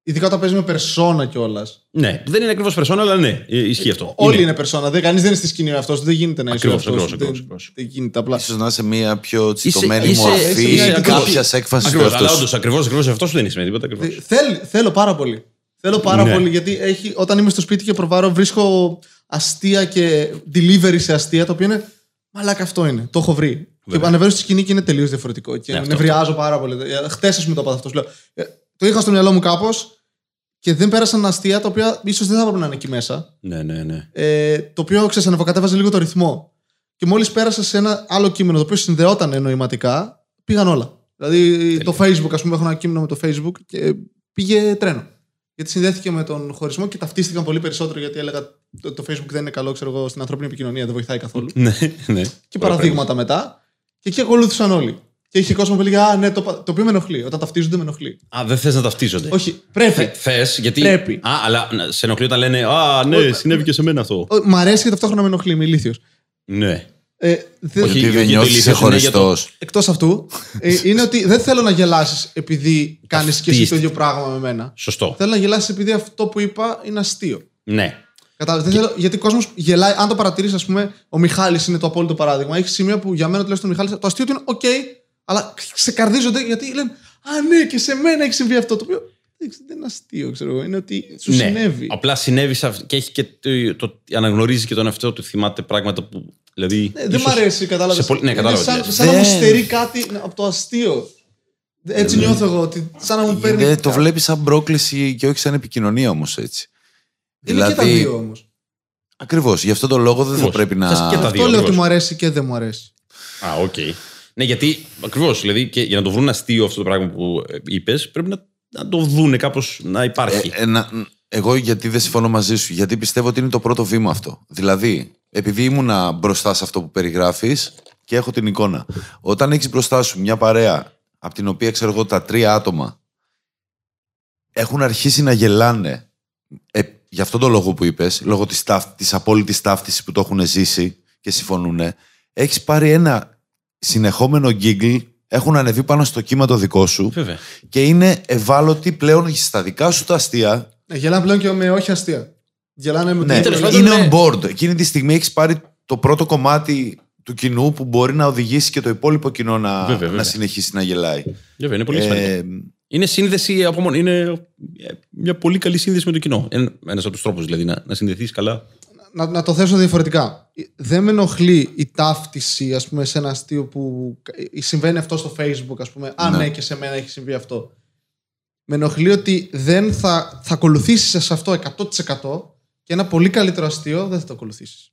Speaker 2: Ειδικά όταν παίζεις με περσόνα κιόλας.
Speaker 3: Ναι, δεν είναι ακριβώς περσόνα, αλλά ναι, ε, ισχύει αυτό.
Speaker 2: Όλοι είναι περσόνα. Δεν, κανείς δεν είναι στη σκηνή αυτό. Δεν γίνεται να είσαι
Speaker 3: Ακριβώς,
Speaker 2: αυτός.
Speaker 3: ακριβώς,
Speaker 2: Δεν-
Speaker 3: ακριβώς, ακριβώς.
Speaker 2: Δεν γίνεται απλά.
Speaker 1: Ίσως να είσαι μια πιο τσιτωμένη
Speaker 3: είσαι-
Speaker 1: μορφή
Speaker 3: είσαι-
Speaker 1: κάποιας έκφασης του
Speaker 3: Ακριβώς, αλλά
Speaker 1: εαυτού σου.
Speaker 3: όντως ακριβώς ακριβώς αυτό σου δεν είσαι με τίποτα. Ακριβώς.
Speaker 2: Ε, Θέλ, θέλω πάρα πολύ. Θέλω πάρα
Speaker 3: Ναι.
Speaker 2: πολύ γιατί έχει, όταν είμαι στο σπίτι και προβάρω, βρίσκω αστεία και delivery σε αστεία, το οποίο είναι. Μαλάκα αυτό είναι. Το έχω βρει.
Speaker 3: Βέβαια.
Speaker 2: Και ανεβαίνω στη σκηνή και είναι τελείως διαφορετικό. Και
Speaker 3: Ναι, αυτό,
Speaker 2: νευριάζω πάρα πολύ. Χθες, ας πούμε, το είπα αυτό. Σου λέω. Ε, Το είχα στο μυαλό μου κάπως και δεν πέρασαν αστεία τα οποία ίσως δεν θα έπρεπε να είναι εκεί μέσα.
Speaker 3: Ναι, ναι, ναι.
Speaker 2: Ε, το οποίο ξέρεις, ανεβοκατέβαζε λίγο το ρυθμό. Και μόλις πέρασα σε ένα άλλο κείμενο το οποίο συνδεόταν νοηματικά, πήγαν όλα. Δηλαδή το Facebook, ας πούμε, έχω ένα κείμενο με το Facebook και πήγε τρένο. Γιατί συνδέθηκε με τον χωρισμό και ταυτίστηκαν πολύ περισσότερο γιατί έλεγα το, το Facebook δεν είναι καλό, ξέρω εγώ, στην ανθρώπινη επικοινωνία, δεν βοηθάει καθόλου.
Speaker 3: ναι, ναι.
Speaker 2: και παραδείγματα μετά. Και εκεί ακολούθησαν όλοι. Και είχε κόσμο που έλεγε Α, ναι, το, πα- το οποίο με ενοχλεί. Όταν ταυτίζονται, με ενοχλεί.
Speaker 3: Α, δεν θες να ταυτίζονται.
Speaker 2: Όχι, πρέπει.
Speaker 3: Θε, γιατί.
Speaker 2: Πρέπει.
Speaker 3: Α, αλλά να- σε ενοχλεί όταν λένε Α, ναι, συνέβη και σε μένα αυτό.
Speaker 2: Ο- Μ' αρέσει και ταυτόχρονα με ενοχλεί, είμαι ηλίθιος.
Speaker 3: Ναι.
Speaker 2: Ε, δεν-
Speaker 3: Όχι,
Speaker 1: Γιατί δεν
Speaker 3: γιατί
Speaker 1: νιώθεις
Speaker 3: ηλίθιος είναι για το-
Speaker 1: ξεχωριστός.
Speaker 2: Εκτός αυτού, ε, είναι ότι δεν θέλω να γελάσεις επειδή κάνεις και εσύ το
Speaker 3: Ταυτίστηκε.
Speaker 2: ίδιο πράγμα με μένα.
Speaker 3: Σωστό.
Speaker 2: Θέλω να γελάσεις επειδή αυτό που είπα είναι αστείο.
Speaker 3: Ναι.
Speaker 2: Κατάλαβες, δεν θέλω, γιατί ο κόσμος γελάει. Αν το παρατηρήσεις, ας πούμε, ο Μιχάλης είναι το απόλυτο παράδειγμα. Έχει σημεία που για μένα τουλάχιστον ο Μιχάλης, το αστείο του είναι οκ, αλλά σε κερδίζονται γιατί λένε Α, ναι, και σε μένα έχει συμβεί αυτό. Το οποίο δεν είναι αστείο, ξέρω εγώ. Είναι ότι σου
Speaker 3: ναι.
Speaker 2: συνέβη.
Speaker 3: Απλά συνέβη σε αυ- και έχει και το, το, αναγνωρίζει και τον εαυτό του, θυμάται πράγματα που. Δηλαδή,
Speaker 2: Ναι, δεν μ'
Speaker 3: ίσως
Speaker 2: αρέσει, κατάλαβες.
Speaker 3: σε πολύ- ναι, κατάλαβα τι
Speaker 2: Σαν,
Speaker 3: λες.
Speaker 2: σαν να μου
Speaker 1: Δεν-
Speaker 2: στερεί κάτι από το αστείο. Έτσι νιώθω εγώ. Ότι σαν να μου παίρνει.
Speaker 1: Δεν το βλέπεις σαν πρόκληση και όχι σαν επικοινωνία όμως έτσι.
Speaker 2: Είναι και τα δύο όμως.
Speaker 1: Ακριβώς. Γι' αυτόν τον λόγο δεν θα
Speaker 3: Ακριβώς.
Speaker 1: πρέπει να.
Speaker 3: Θες και τα
Speaker 2: Αυτό
Speaker 3: δύο,
Speaker 2: λέω ότι
Speaker 3: ακριβώς.
Speaker 2: μου αρέσει και δεν μου αρέσει.
Speaker 3: Α, οκ. Ναι, γιατί ακριβώς. Δηλαδή, και για να το βρουν αστείο αυτό το πράγμα που είπες, πρέπει να, να το δούνε κάπως να υπάρχει.
Speaker 1: Ε, ένα- εγώ γιατί δεν συμφωνώ μαζί σου, γιατί πιστεύω ότι είναι το πρώτο βήμα αυτό. Δηλαδή, επειδή ήμουνα μπροστά σε αυτό που περιγράφεις και έχω την εικόνα. Όταν έχεις μπροστά σου μια παρέα, από την οποία ξέρω εγώ τα τρία άτομα έχουν αρχίσει να γελάνε ε, για αυτόν τον λόγο που είπες, λόγω της, ταύ, της απόλυτης ταύτισης που το έχουν ζήσει και συμφωνούν, έχεις πάρει ένα συνεχόμενο giggle, έχουν ανεβεί πάνω στο κύμα το δικό σου
Speaker 3: Βέβαια.
Speaker 1: και είναι ευάλωτοι πλέον στα δικά σου τα αστεία.
Speaker 2: Ναι, γελάνε πλέον και με όχι αστεία. Γελάνε με
Speaker 1: Ναι,
Speaker 3: τέλος
Speaker 2: το.
Speaker 3: πάντων,
Speaker 1: είναι
Speaker 3: ναι.
Speaker 1: on board. Εκείνη τη στιγμή έχεις πάρει το πρώτο κομμάτι του κοινού που μπορεί να οδηγήσει και το υπόλοιπο κοινό να,
Speaker 3: Βέβαια, βέβαια.
Speaker 1: να συνεχίσει να γελάει.
Speaker 3: Βέβαια, είναι πολύ σημαντικό.
Speaker 1: Ε,
Speaker 3: Είναι σύνδεση από μόνο. Είναι ε, μια πολύ καλή σύνδεση με το κοινό. Ένας από τους τρόπους δηλαδή να, να συνδεθείς καλά.
Speaker 2: Να, να το θέσω διαφορετικά. Δεν με ενοχλεί η ταύτιση, ας πούμε, σε ένα αστείο που ε, συμβαίνει αυτό στο Facebook, ας πούμε. Α,
Speaker 1: Ναι.
Speaker 2: ναι, και σε μένα έχει συμβεί αυτό. Με ενοχλεί ότι δεν θα, θα ακολουθήσεις σε αυτό 100% και ένα πολύ καλύτερο αστείο δεν θα το ακολουθήσεις.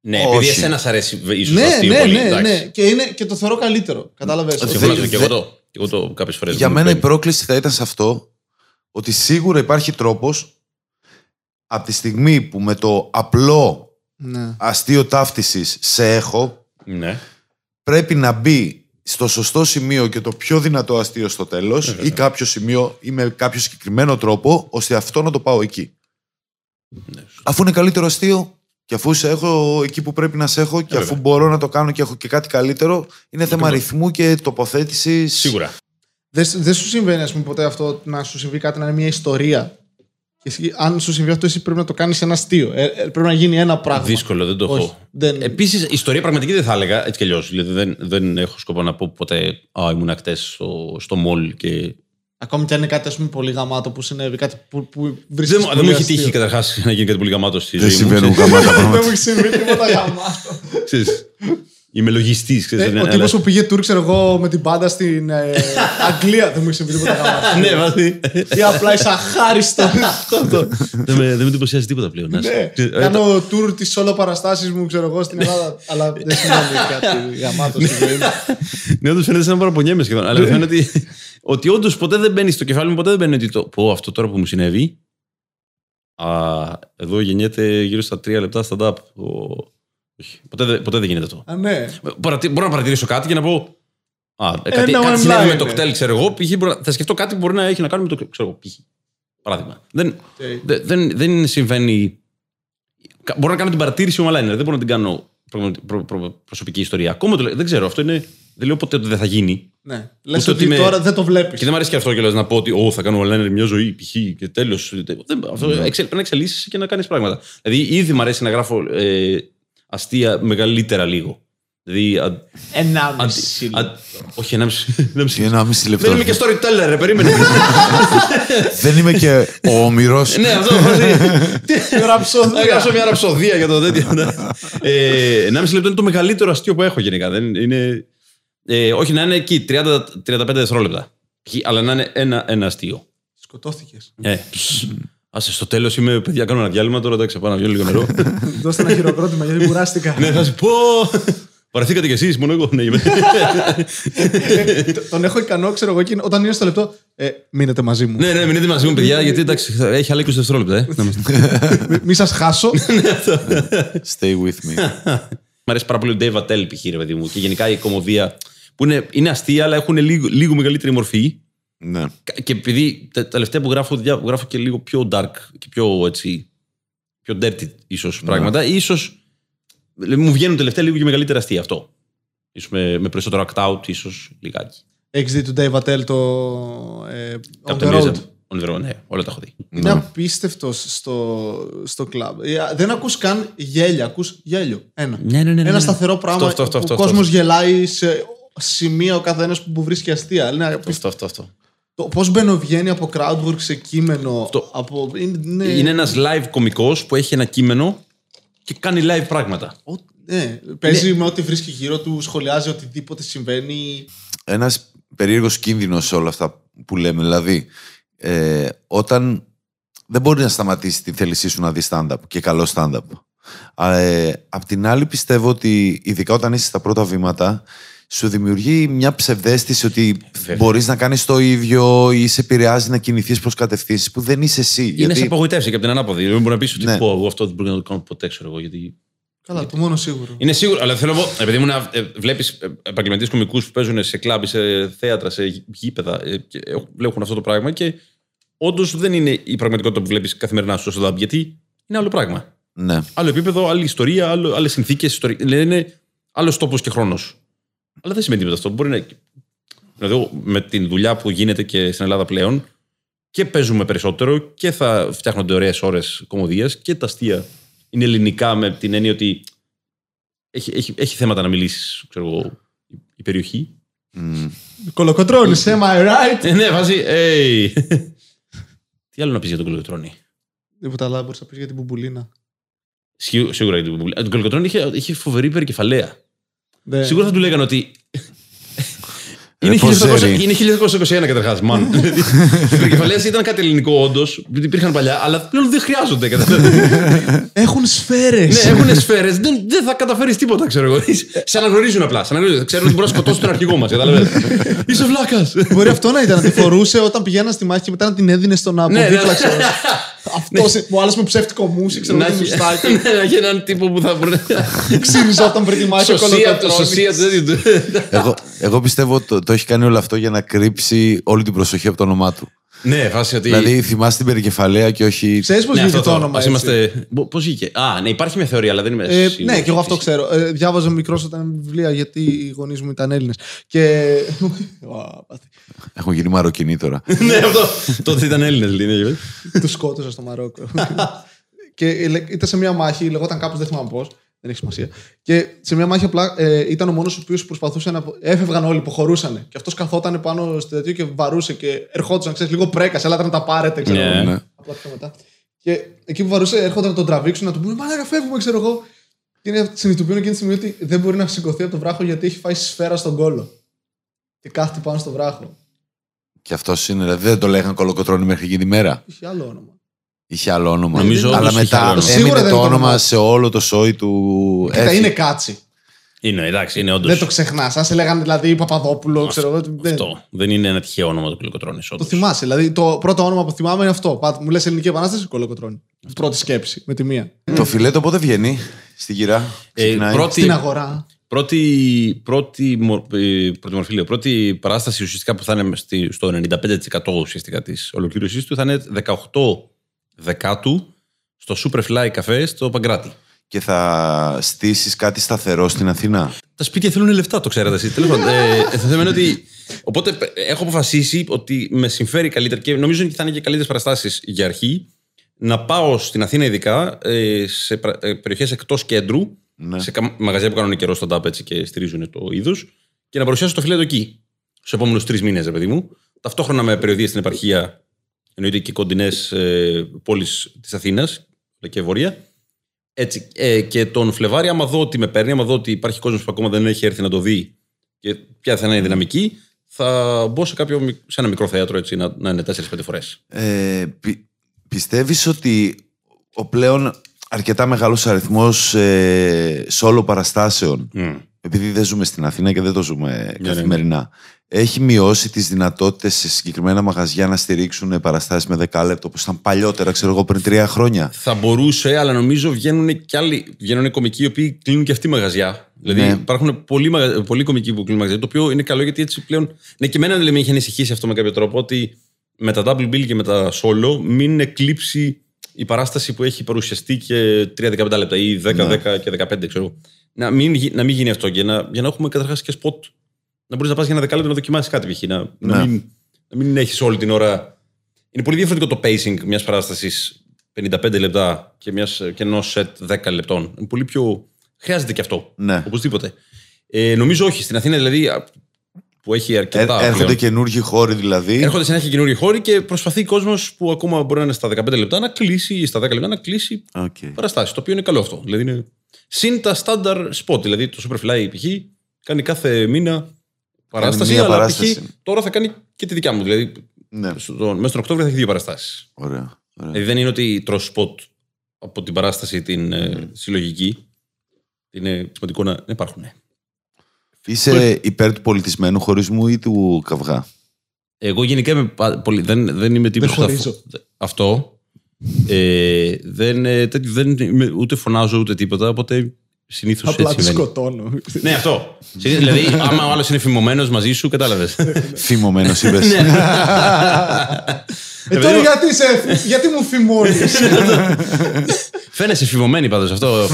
Speaker 3: Ναι,
Speaker 1: Όχι.
Speaker 3: επειδή εσένα σ' αρέσει ίσως
Speaker 2: Ναι,
Speaker 3: αστείο
Speaker 2: ναι,
Speaker 3: πολύ.
Speaker 2: ναι,
Speaker 3: εντάξει.
Speaker 2: ναι. Και, είναι, και το θεωρώ καλύτερο. Κατάλαβες.
Speaker 3: Συμφωνώ
Speaker 1: Δεν-
Speaker 3: και εγώ το. Και εγώ το κάποιες φορές.
Speaker 1: για μένα η πρόκληση θα ήταν σε αυτό ότι σίγουρα υπάρχει τρόπος από τη στιγμή που με το απλό
Speaker 2: Ναι.
Speaker 1: αστείο ταύτισης σε έχω
Speaker 3: Ναι.
Speaker 1: πρέπει να μπει στο σωστό σημείο και το πιο δυνατό αστείο στο τέλος ή κάποιο σημείο ή με κάποιο συγκεκριμένο τρόπο ώστε αυτό να το πάω εκεί. Αφού είναι καλύτερο αστείο και αφού σε έχω εκεί που πρέπει να σε έχω και
Speaker 3: Ε,
Speaker 1: αφού
Speaker 3: βέβαια.
Speaker 1: μπορώ να το κάνω και έχω και κάτι καλύτερο είναι θέμα ρυθμού και τοποθέτησης.
Speaker 3: Σίγουρα.
Speaker 2: Δεν, δεν σου συμβαίνει, ας πούμε, ποτέ αυτό να σου συμβεί κάτι να είναι μια ιστορία; Και εσύ, αν σου συμβεί αυτό, εσύ πρέπει να το κάνεις ένα αστείο. Ε, ε, πρέπει να γίνει ένα πράγμα.
Speaker 3: Δύσκολο, δεν το
Speaker 2: Όχι,
Speaker 3: έχω.
Speaker 2: δεν-
Speaker 3: Επίσης, ιστορία πραγματική δεν θα έλεγα έτσι κι αλλιώς. Δηλαδή, δεν, δεν έχω σκοπό να πω ποτέ Α, ήμουν ακτές στο, στο μολ και.
Speaker 2: Ακόμη και αν είναι κάτι ας πούμε, πολύ γαμάτο που συνέβη, κάτι που, που
Speaker 3: Δεν,
Speaker 2: βρίσκεις
Speaker 3: μου- δεν
Speaker 2: πολύ
Speaker 3: μου έχει
Speaker 2: αστείο.
Speaker 3: τύχει καταρχάς να γίνει κάτι πολύ γαμάτο στη
Speaker 1: Δεν
Speaker 3: ζωή μου.
Speaker 1: συμβαίνουν
Speaker 3: ξέρεις.
Speaker 1: γαμάτα
Speaker 2: Δεν
Speaker 1: πράγματα.
Speaker 2: μου έχει συμβεί τίποτα γαμάτο.
Speaker 3: Ξέρεις. Είμαι λογιστής.
Speaker 2: Ε, ο τύπος που πήγε tour, ξέρω εγώ, με την πάντα στην ε, Αγγλία. Δεν μου έχει συμβεί τίποτα γάμα.
Speaker 3: Ναι, βάζει.
Speaker 2: Ή απλά είσαι αχάριστος.
Speaker 3: Δεν με δεν με εντυπωσιάζει τίποτα πλέον. να
Speaker 2: Ναι,
Speaker 3: είσαι. Ε,
Speaker 2: κάνω tour της όλο παραστάσεις μου, ξέρω εγώ, στην Ελλάδα. Αλλά δεν σημαίνει κάτι γαμάτο στη ζωή μου.
Speaker 3: Ναι, όντως φαίνεται σαν να παραπονιέμαι σχεδόν. Αλλά φαίνεται ότι, ότι όντως ποτέ δεν μπαίνει στο κεφάλι μου, ποτέ δεν μπαίνει ότι το πω αυτό τώρα που μου συνέβη. Α, εδώ γεννιέται γύρω στα τρία λεπτά stand-up. Ο... Όχι, ποτέ, δεν- ποτέ δεν γίνεται αυτό.
Speaker 2: Α, ναι.
Speaker 3: Παρατη- Μπορώ να παρατηρήσω κάτι και να πω. Α, ε, κάτι,
Speaker 2: Ένα
Speaker 3: κάτι συνέβη
Speaker 2: online,
Speaker 3: με το
Speaker 2: ναι.
Speaker 3: ΚΤΕΛ, ξέρω εγώ. π.χ. μπορώ να- θα σκεφτώ κάτι που μπορεί να έχει να κάνει με το ξέρω εγώ, π.χ. Παράδειγμα. Δεν,
Speaker 2: Οκ.
Speaker 3: δεν, δεν, δεν συμβαίνει. Κα- Μπορώ να κάνω την παρατήρηση online, δεν μπορώ να την κάνω προ- προ- προ- προσωπική ιστορία. Ακόμα το λέω, δεν ξέρω, αυτό είναι. Δεν λέω ποτέ ότι δεν θα γίνει.
Speaker 2: Ναι. Λες
Speaker 3: Ούτε
Speaker 2: ότι
Speaker 3: ότι με-
Speaker 2: τώρα δεν το
Speaker 3: Και
Speaker 2: βλέπει.
Speaker 3: δεν μου αρέσει και αυτό κιόλα να πω ότι «Ω, θα κάνω online μια ζωή, π.χ. και τέλος. Αυτό εξελ, πρέπει να εξελίσσεις και να κάνεις πράγματα. Δηλαδή, ήδη μου αρέσει να γράφω ε, αστεία μεγαλύτερα λίγο. Δηλαδή, α,
Speaker 2: Ενάμιση.
Speaker 3: α, όχι, ένα μισή. ένα μισή.
Speaker 1: Για ένα μισή λεπτό.
Speaker 3: Δεν είμαι και storyteller, ρε, περίμενε.
Speaker 1: Δεν είμαι και ο Όμηρο.
Speaker 3: ναι, αυτό. Τι-
Speaker 2: Ραψόδια.
Speaker 3: Να γράψω μια ραψοδία για το τέτοιο. ναι. Ε, 1,5 λεπτό είναι το μεγαλύτερο αστείο που έχω γενικά. Δεν είναι, ε, όχι να είναι εκεί 30-35 δευτερόλεπτα. Π.χ., Αλλά να είναι ένα, ένα αστείο.
Speaker 2: Σκοτώθηκες.
Speaker 3: Ε, ψ. Άσε, στο τέλος είμαι, παιδιά, κάνω ένα διάλειμμα τώρα. Εντάξει, πάω να βγάλω λίγο νερό.
Speaker 2: Δώστε ένα χειροκρότημα γιατί κουράστηκα.
Speaker 3: ναι, θα σου πω. Παραθήκατε κι εσείς, μόνο εγώ. Ναι, είμαι.
Speaker 2: Ε, τ- Τον έχω ικανό, ξέρω εγώ, εκείνο- όταν είναι στο λεπτό. Ε, μείνετε μαζί μου.
Speaker 3: ναι, ναι, μείνετε μαζί μου, παιδιά, γιατί εντάξει, θα- έχει άλλα 20 δευτερόλεπτα. Ε. Να είμαστε.
Speaker 2: Μη- Μη σας χάσω.
Speaker 1: Stay with me.
Speaker 3: Μ' αρέσει πάρα πολύ ο Dave Attell, π.χ. ρε παιδί μου, και γενικά η κομμωδία που είναι, είναι αστεία, αλλά έχουν λίγο, λίγο μεγαλύτερη μορφή.
Speaker 1: Ναι.
Speaker 3: Και επειδή τα τα τελευταία που γράφω, διά- γράφω και λίγο πιο dark και πιο έτσι. πιο dirty ίσως πράγματα, ίσως δηλαδή, μου βγαίνουν τελευταία λίγο και μεγαλύτερα αστεία αυτό. Ίσως με, με περισσότερο act out, ίσως λιγάκι.
Speaker 2: Έχεις δει του Dave Attell το. ε, On
Speaker 3: Captain
Speaker 2: the Road;
Speaker 3: Blizzard. On the road, ναι, όλα τα έχω δει.
Speaker 2: Είναι απίστευτος στο, στο κλαμπ. Ε, Δεν ακούς καν γέλια, ακούς γέλιο. Ένα.
Speaker 3: Ναι, ναι, ναι, ναι,
Speaker 2: Ένα
Speaker 3: ναι.
Speaker 2: σταθερό πράγμα
Speaker 3: Αυτό, αυτό,
Speaker 2: που
Speaker 3: αυτό,
Speaker 2: ο
Speaker 3: αυτό,
Speaker 2: κόσμος γελάει σε σημεία ο καθένας που βρίσκει αστεία. Είναι απίστευτο.
Speaker 3: Αυτό, αυτό, αυτό.
Speaker 2: Το πώς μπαινοβγαίνει από crowdwork σε κείμενο.
Speaker 3: Αυτό.
Speaker 2: Από, είναι, είναι,
Speaker 3: Είναι ένας live κωμικός που έχει ένα κείμενο και κάνει live πράγματα.
Speaker 2: Ο- ναι, παίζει με ό,τι βρίσκει γύρω του, σχολιάζει οτιδήποτε συμβαίνει.
Speaker 1: Ένας περίεργος κίνδυνος σε όλα αυτά που λέμε. Δηλαδή, ε, όταν δεν μπορεί να σταματήσει τη θέλησή σου να δεις stand-up και καλό stand-up. Α, Ε, απ' την άλλη, πιστεύω ότι ειδικά όταν είσαι στα πρώτα βήματα, σου δημιουργεί μια ψευδέστηση ότι
Speaker 3: Βέβαια.
Speaker 1: μπορείς να κάνεις το ίδιο ή σε επηρεάζει να κινηθείς προς κατευθύνσεις που δεν είσαι εσύ.
Speaker 3: Είναι σε απογοητεύσει και από την ανάποδη. Δεν μπορεί να πεις ότι
Speaker 1: Ναι.
Speaker 3: πω, εγώ αυτό δεν μπορεί να το κάνω ποτέ, ξέρω εγώ. Γιατί...
Speaker 2: Καλά, το μόνο σίγουρο.
Speaker 3: Είναι σίγουρο, αλλά θέλω να πω, επειδή ήμουν, ε, βλέπεις επαγγελματίες κομικούς που παίζουν σε κλαμπ, σε θέατρα, σε γήπεδα ε, και έχουν- βλέπουν αυτό το πράγμα και όντως δεν είναι η πραγματικότητα που βλέπεις καθημερινά στο stand-up, γιατί είναι άλλο πράγμα.
Speaker 1: Ναι.
Speaker 3: Άλλο επίπεδο, άλλη ιστορία, άλλες συνθήκες. Δηλαδή είναι άλλος τόπος και χρόνος. Αλλά δεν σημαίνει τίποτα αυτό. Μπορεί να. Δηλαδή, εγώ με την δουλειά που γίνεται και στην Ελλάδα πλέον και παίζουμε περισσότερο και θα φτιάχνονται ωραίες ώρες κομμωδίας και τα αστεία είναι ελληνικά με την έννοια ότι έχει, έχει, έχει θέματα να μιλήσεις, ξέρω εγώ, η- η περιοχή.
Speaker 1: Μμ.
Speaker 2: Κολοκοτρώνεις, am I right?
Speaker 3: Ε, ναι, βάζει. Hey. Τι άλλο να πεις για τον Κολοκοτρόνη.
Speaker 2: Τίποτα άλλο μπορεί να πεις για την μπουμπουλίνα.
Speaker 3: Σίγου- Σίγουρα για τον Κολοκοτρόνη. Τον Κολοκοτρόνη είχε, είχε φοβερή υπερκεφαλαία.
Speaker 2: Ναι.
Speaker 3: Σίγουρα θα του λέγανε ότι.
Speaker 1: Ρε,
Speaker 3: Είναι
Speaker 1: πώς
Speaker 3: 1800
Speaker 1: ζέρι.
Speaker 3: είναι 1921 καταρχάς. Μαν. Δηλαδή, Οι υπερκεφαλαίε ήταν κάτι ελληνικό, όντως. Υπήρχαν παλιά, αλλά πλέον δεν χρειάζονται. καταλαβαίνεις.
Speaker 2: Έχουν σφαίρες.
Speaker 3: ναι, έχουν σφαίρες. Δεν, δεν θα καταφέρεις τίποτα, ξέρω εγώ. Σε αναγνωρίζουν απλά. Σε αναγνωρίζουν. Ξέρουν ότι μπορείς να σκοτώσεις τον αρχηγό μας. Είσαι βλάκας.
Speaker 2: Μπορεί αυτό να ήταν. Να τη φορούσε όταν πηγαίνα στη μάχη και μετά να την έδινε στον από
Speaker 3: Ναι, ναι.
Speaker 2: δίπλα, ξέρω. Αυτός ο άλλος με ψεύτικο μουσι, ξέρω
Speaker 3: Να
Speaker 2: τι
Speaker 3: έχει
Speaker 2: μουστάκι.
Speaker 3: ναι, να έχει έναν τύπο που θα μπορεί να.
Speaker 2: Ξύριζόταν πριν τη μάχη ο
Speaker 3: Σωσία, το
Speaker 2: κολοκοτρώνης.
Speaker 3: σωσία του τέτοιου.
Speaker 1: εγώ, εγώ πιστεύω ότι το, το έχει κάνει όλο αυτό για να κρύψει όλη την προσοχή από το όνομά του.
Speaker 3: Ναι, φάση ότι.
Speaker 1: Δηλαδή, θυμάσαι την περικεφαλαία και όχι.
Speaker 2: Ξέρεις πώς
Speaker 3: Ναι,
Speaker 2: βγήκε
Speaker 3: αυτό
Speaker 2: το
Speaker 3: το
Speaker 2: όνομα
Speaker 3: Ας
Speaker 2: έτσι;
Speaker 3: είμαστε. Πώς βγήκε; Α, ναι, υπάρχει μια θεωρία, αλλά δεν είμαι.
Speaker 2: Ε,
Speaker 3: σίγουρος.
Speaker 2: ναι, και εγώ αυτό ξέρω. Ε, διάβαζα μικρός όταν βιβλία γιατί οι γονείς μου ήταν Έλληνες. Και. Ω, πάθη.
Speaker 1: Έχουν γίνει μαροκινοί τώρα.
Speaker 3: Ναι, αυτό. Τότε ήταν Έλληνες, λέει.
Speaker 2: Τους σκότωσα στο Μαρόκο. και ε, λέ- ήταν σε μια μάχη, λεγόταν κάπως, δεν θυμάμαι πώς. Δεν έχει σημασία. Και σε μια μάχη απλά ε, ήταν ο μόνος ο οποίος προσπαθούσε να. Έφευγαν όλοι, υποχωρούσαν. Και αυτός καθόταν πάνω στο τέτοιο και βαρούσε και ερχόντουσαν, ξέρεις, λίγο πρέκα. Έλατε να τα πάρετε, ξέρω
Speaker 3: Ναι.
Speaker 2: εγώ.
Speaker 1: Ναι.
Speaker 2: Απλά πιο μετά. Και εκεί που βαρούσε, έρχονταν να τον τραβήξουν, να του πούνε Μαλάκα, φεύγουμε, ξέρω εγώ. Και είναι, συνειδητοποιούν εκείνη τη στιγμή ότι δεν μπορεί να σηκωθεί από το βράχο γιατί έχει φάει σφαίρα στον κόλο. Και κάθεται πάνω στο βράχο.
Speaker 1: Και αυτός είναι, δηλαδή δεν το λέγανε κολοκοτρόνη μέχρι εκείνη τη μέρα.
Speaker 2: Είχε άλλο όνομα.
Speaker 1: Είχε άλλο όνομα.
Speaker 3: Νομίζω
Speaker 1: Αλλά
Speaker 3: όντως είχε
Speaker 1: μετά
Speaker 3: άλλο όνομα.
Speaker 2: Σίγουρα
Speaker 1: έμεινε
Speaker 2: δεν
Speaker 1: το
Speaker 2: είναι το
Speaker 1: όνομα
Speaker 2: όνομα.
Speaker 1: σε όλο το σόι του.
Speaker 2: Κοίτα,
Speaker 1: έφυγε.
Speaker 2: είναι κάτσι.
Speaker 3: Είναι, εντάξει, είναι όντως.
Speaker 2: Δεν το ξεχνάς. Αν σε λέγανε δηλαδή Παπαδόπουλο, ξέρω εγώ. δεν-
Speaker 3: Αυτό. Δεν είναι ένα τυχαίο όνομα του Κολοκοτρόνη.
Speaker 2: Το θυμάσαι. Δηλαδή το πρώτο όνομα που θυμάμαι είναι αυτό. Πάτε, μου λες Ελληνική Επανάσταση, κολοκοτρόνη. Πρώτη σκέψη με τη μία.
Speaker 1: Το φιλέτο πότε βγαίνει στη γυρά. Ξεκινάει.
Speaker 3: Ε, πρώτη,
Speaker 2: Στην αγορά.
Speaker 3: πρώτη, πρώτη, μο- ε, πρώτη μορφή, λέω, πρώτη παράσταση ουσιαστικά που θα είναι στη- στο 95% ουσιαστικά της ολοκλήρωσής του θα είναι 18 Δεκάτου στο Superfly Cafe στο Παγκράτη.
Speaker 1: Και θα στήσεις κάτι σταθερό στην Αθήνα;
Speaker 3: Τα σπίτια θέλουν λεφτά, το ξέρετε εσείς. Τέλος πάντων, ε, το θέμα είναι ότι. Οπότε ε, έχω αποφασίσει ότι με συμφέρει καλύτερα και νομίζω ότι θα είναι και καλύτερες παραστάσεις για αρχή να πάω στην Αθήνα, ειδικά ε, σε περιοχές εκτός κέντρου,
Speaker 1: Ναι.
Speaker 3: σε κα- μαγαζιά που κάνουν καιρό stand-up έτσι και στηρίζουν το είδος, και να παρουσιάσω το φιλέτο εκεί. Στους επόμενους τρεις μήνες, ρε παιδί μου. Ταυτόχρονα με περιοδίες στην επαρχία, εννοείται και κοντινές ε, πόλεις της Αθήνας και βόρεια. Έτσι, ε, και τον Φλεβάρι, άμα δω ότι με παίρνει, άμα δω ότι υπάρχει κόσμος που ακόμα δεν έχει έρθει να το δει και ποια θα είναι η δυναμική, θα μπω σε, κάποιο, μικ- σε ένα μικρό θέατρο έτσι, να, να είναι 4-5 φορές.
Speaker 1: Ε, πι, πιστεύεις ότι ο πλέον αρκετά μεγάλος αριθμός ε, solo παραστάσεων επειδή δεν ζούμε στην Αθήνα και δεν το ζούμε
Speaker 3: ναι,
Speaker 1: καθημερινά, έχει μειώσει τις δυνατότητες σε συγκεκριμένα μαγαζιά να στηρίξουν παραστάσεις με δεκάλεπτο όπως ήταν παλιότερα, ξέρω εγώ, πριν τρία χρόνια.
Speaker 3: Θα μπορούσε, αλλά νομίζω βγαίνουν και άλλοι βγαίνουν κομικοί οι οποίοι κλείνουν και αυτοί μαγαζιά. Δηλαδή
Speaker 1: Ναι.
Speaker 3: υπάρχουν πολλοί, μαγα- πολλοί κομικοί που κλείνουν μαγαζιά, το οποίο είναι καλό γιατί έτσι πλέον. Ναι, και εμένα δηλαδή, με είχε ανησυχήσει αυτό με κάποιο τρόπο ότι με τα double bill και με τα solo μην εκλείψει η παράσταση που έχει παρουσιαστεί και 3-15 λεπτά ή 10,
Speaker 1: Ναι.
Speaker 3: 10 και 15, ξέρω. Να μην, γι- να μην γίνει αυτό και να, για να έχουμε καταρχάς και σποτ. Να μπορείς να πας για ένα δεκάλεπτο να δοκιμάσεις κάτι π.χ. Να, να
Speaker 1: Ναι.
Speaker 3: μην, να μην έχεις όλη την ώρα. Είναι πολύ διαφορετικό το pacing μιας παράστασης 55 λεπτά και, μιας, και ενός σετ 10 λεπτών. Είναι πολύ πιο. Χρειάζεται και αυτό.
Speaker 1: Ναι.
Speaker 3: Οπωσδήποτε. Ε, νομίζω όχι. Στην Αθήνα δηλαδή α, που έχει
Speaker 1: Ε,
Speaker 3: αρκετά.
Speaker 1: έρχονται
Speaker 3: πλέον.
Speaker 1: καινούργιοι χώροι δηλαδή.
Speaker 3: Έρχονται συνέχεια καινούριοι χώροι και προσπαθεί ο κόσμος που ακόμα μπορεί να είναι στα 15 λεπτά να κλείσει ή στα 10 λεπτά να κλείσει
Speaker 1: Οκ.
Speaker 3: παραστάσεις. Το οποίο είναι καλό αυτό. Δηλαδή είναι... Συν τα standard spot. Δηλαδή το Superfly π.χ. κάνει κάθε μήνα παράσταση.
Speaker 1: μία
Speaker 3: αλλά
Speaker 1: παράσταση.
Speaker 3: π.χ. τώρα θα κάνει και τη δικιά μου. Δηλαδή
Speaker 1: Ναι,
Speaker 3: στον, μέσα στον Οκτώβριο θα έχει δύο παραστάσεις.
Speaker 1: ωραία. ωραία.
Speaker 3: Δηλαδή δεν είναι ότι τρως spot από την παράσταση την ε, συλλογική. Είναι σημαντικό να να υπάρχουν. ναι.
Speaker 1: Είσαι υπέρ του πολιτισμένου χωρισμού ή του καυγά;
Speaker 3: Εγώ γενικά είμαι πα- πολύ, δεν, δεν είμαι τύπος
Speaker 2: Δεν
Speaker 3: που θα-
Speaker 2: χωρίζω.
Speaker 3: Αυτό. Ε, δεν, ε, τέτοιο- δεν είμαι- ούτε φωνάζω ούτε τίποτα, οπότε συνήθως
Speaker 2: Απλά
Speaker 3: έτσι
Speaker 2: τη
Speaker 3: συμβαίνει.
Speaker 2: σκοτώνω.
Speaker 3: Ναι, αυτό. Συνήθως, δηλαδή, άμα ο άλλος είναι φημωμένος μαζί σου, κατάλαβες.
Speaker 1: Φημωμένος είπες.
Speaker 2: Ε, τώρα γιατί, σε, γιατί μου φημώνεις;
Speaker 3: Φαίνεσαι φημωμένη πάντως αυτό.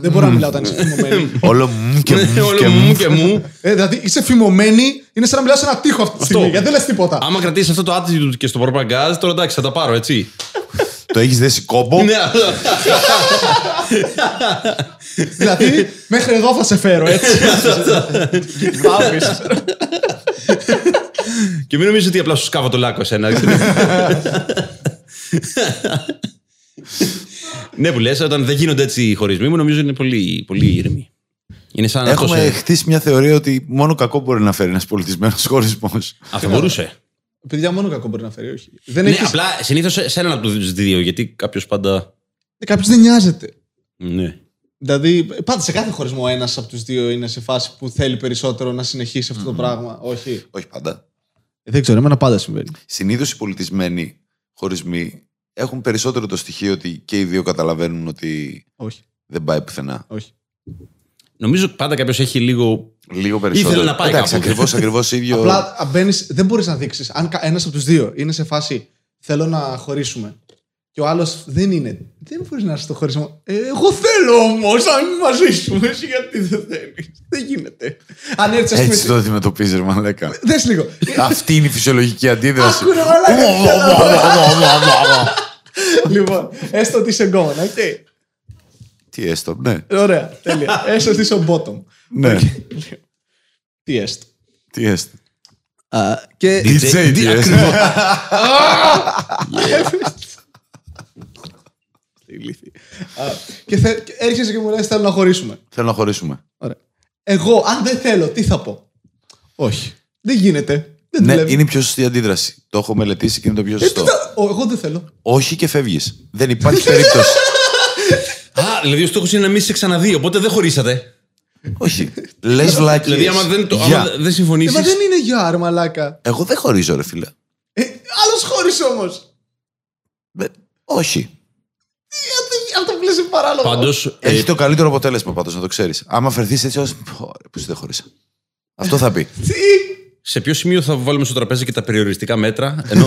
Speaker 2: Δεν μπορώ να μιλάω όταν είσαι φημωμένη.
Speaker 1: Όλο μου και μου
Speaker 3: Όλο
Speaker 1: και
Speaker 3: μου
Speaker 1: μου.
Speaker 3: και μου.
Speaker 2: Ε, δηλαδή είσαι φημωμένη, είναι σαν να μιλάω σε ένα τείχο αυτή τη στιγμή. Γιατί δεν λες τίποτα.
Speaker 3: Άμα κρατήσεις αυτό το attitude και στο προπαγκάζ, τώρα εντάξει, θα τα πάρω, έτσι.
Speaker 1: Το έχεις δέσει κόμπο;
Speaker 3: Ναι, αυτό.
Speaker 2: δηλαδή μέχρι εδώ θα σε φέρω, έτσι. Πάβεις.
Speaker 3: Και μην νομίζεις ότι απλά σου σκάβω το λάκκο εσένα. ναι, που λες, όταν δεν γίνονται έτσι οι χωρισμοί μου, νομίζω είναι πολύ, πολύ ήρεμοι. Είναι σαν αυτός,
Speaker 1: Έχουμε
Speaker 3: ε,
Speaker 1: χτίσει μια θεωρία ότι μόνο κακό μπορεί να φέρει ένας πολιτισμένος χωρισμός.
Speaker 3: Α, θα μπορούσε.
Speaker 2: Παιδιά, μόνο κακό μπορεί να φέρει, όχι. Δεν
Speaker 3: Ναι,
Speaker 2: έχεις...
Speaker 3: απλά συνήθως σε σε έναν από τους δύο, γιατί κάποιος πάντα.
Speaker 2: Κάποιος δεν νοιάζεται.
Speaker 3: Ναι.
Speaker 2: Δηλαδή, πάντα σε κάθε χωρισμό ένας από τους δύο είναι σε φάση που θέλει περισσότερο να συνεχίσει αυτό το πράγμα. Όχι;
Speaker 1: Όχι πάντα.
Speaker 2: Δεν ξέρω, εμένα πάντα συμβαίνει.
Speaker 1: Συνήθως οι πολιτισμένοι χωρισμοί έχουν περισσότερο το στοιχείο ότι και οι δύο καταλαβαίνουν ότι
Speaker 2: Όχι.
Speaker 1: δεν πάει πουθενά.
Speaker 2: Όχι.
Speaker 3: Νομίζω πάντα κάποιος έχει λίγο.
Speaker 1: Λίγο περισσότερο.
Speaker 3: Ήθελε να πάει
Speaker 1: Εντάξει,
Speaker 3: κάπου.
Speaker 1: ακριβώς, ακριβώς ίδιο.
Speaker 2: Απλά μπαίνεις, δεν μπορείς να δείξεις. Αν ένας από τους δύο είναι σε φάση θέλω να χωρίσουμε και ο άλλος δεν είναι. Δεν μπορείς να είσαι στο χωρισμό. Ε, εγώ θέλω όμως να είμαι μαζί σου. Εσύ γιατί δεν θέλεις. Δεν γίνεται. Αν έρθεις, ας πούμε.
Speaker 1: Έτσι το αντιμετωπίζεις, μαλάκα.
Speaker 2: Δες λίγο.
Speaker 1: Αυτή είναι η φυσιολογική αντίδραση.
Speaker 2: Άκου ρε μαλάκα. λοιπόν, έστω ότι είσαι γκόμενα, οκ.
Speaker 1: Τι έστω, ναι.
Speaker 2: Ωραία, τέλεια. Έστω ότι είσαι ο bottom.
Speaker 1: Ναι.
Speaker 2: Τι έστω.
Speaker 1: Τι έστω.
Speaker 2: Α, και
Speaker 1: DJ, τι έστω.
Speaker 2: ηλίθιοι. Α, και θε, και έρχεσαι και μου λες θέλω να χωρίσουμε.
Speaker 1: Θέλω να χωρίσουμε.
Speaker 2: Ωραία. Εγώ, αν δεν θέλω, τι θα πω; Όχι. Δεν γίνεται. Δεν
Speaker 1: Ναι,
Speaker 2: δουλεύει.
Speaker 1: είναι η πιο σωστή αντίδραση. Το έχω μελετήσει και είναι το πιο
Speaker 2: Ε, τι
Speaker 1: σωστό.
Speaker 2: θα- Ο, εγώ δεν θέλω.
Speaker 1: Όχι και φεύγεις. Δεν υπάρχει περίπτωση.
Speaker 3: Α, δηλαδή ο στόχος είναι να μην σε ξαναδεί, οπότε δεν χωρίσατε.
Speaker 1: Όχι. Λες βλάκι.
Speaker 3: Δηλαδή, άμα δεν, το, άμα δεν
Speaker 2: Ε,
Speaker 3: συμφωνήσει.
Speaker 2: μα δεν είναι για ρε μαλάκα.
Speaker 1: Εγώ δεν χωρίζω, ρε φίλε.
Speaker 2: Ε, άλλος χώρισε όμως.
Speaker 1: Ε, Όχι.
Speaker 2: Γιατί αυτό που λες είναι παράλογο.
Speaker 3: Πάντως.
Speaker 1: Έχει το καλύτερο αποτέλεσμα πάντως, να το ξέρεις. Άμα φερθείς έτσι ω. Πώς δεν χωρίσα. Αυτό θα πει.
Speaker 2: Τι;
Speaker 3: σε ποιο σημείο θα βάλουμε στο τραπέζι και τα περιοριστικά μέτρα. Ενώ.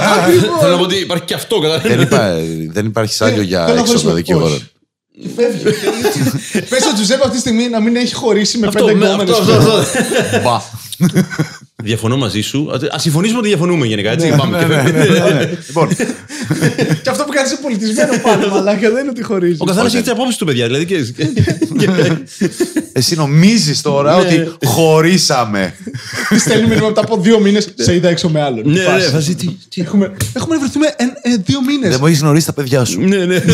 Speaker 3: Θέλω να πω ότι υπάρχει και αυτό,
Speaker 1: δεν,
Speaker 3: κατάλαβε.
Speaker 1: υπά, δεν υπάρχει σάλιο
Speaker 2: Ε,
Speaker 1: για
Speaker 2: θέλω να
Speaker 1: έξοδο
Speaker 2: χωρίσουμε.
Speaker 1: δικηγόρο.
Speaker 2: Όχι. Και φεύγει. Πες ο Τζουζέπ αυτή τη στιγμή να μην έχει χωρίσει με
Speaker 3: Αυτό,
Speaker 2: πέντε
Speaker 3: με- αυτό,
Speaker 2: εγκόμενες.
Speaker 3: αυτό, αυτό.
Speaker 1: Μπα.
Speaker 3: Διαφωνώ μαζί σου. Α συμφωνήσουμε ότι διαφωνούμε γενικά, έτσι.
Speaker 2: Ναι,
Speaker 3: Πάμε.
Speaker 1: Λοιπόν,
Speaker 2: Και αυτό που κάνεις είναι πολιτισμένο πάνω, μαλάκα. Δεν είναι ότι χωρίζεις.
Speaker 3: Ο καθένας έχει τις απόψεις του, παιδιά. Δηλαδή και. και-
Speaker 1: εσύ νομίζεις τώρα
Speaker 3: Ναι.
Speaker 1: ότι χωρίσαμε.
Speaker 2: Τη στέλνει μήνυμα μετά από δύο μήνες. Σε είδα έξω με άλλον.
Speaker 3: Ναι, ναι,
Speaker 2: Φάση.
Speaker 3: θα ζει. τι- τι-
Speaker 2: Έχουμε, έχουμε βρεθούμε εν- ε, δύο μήνες.
Speaker 1: Δεν μου έχεις γνωρίσει τα παιδιά σου.
Speaker 3: Ναι, ναι.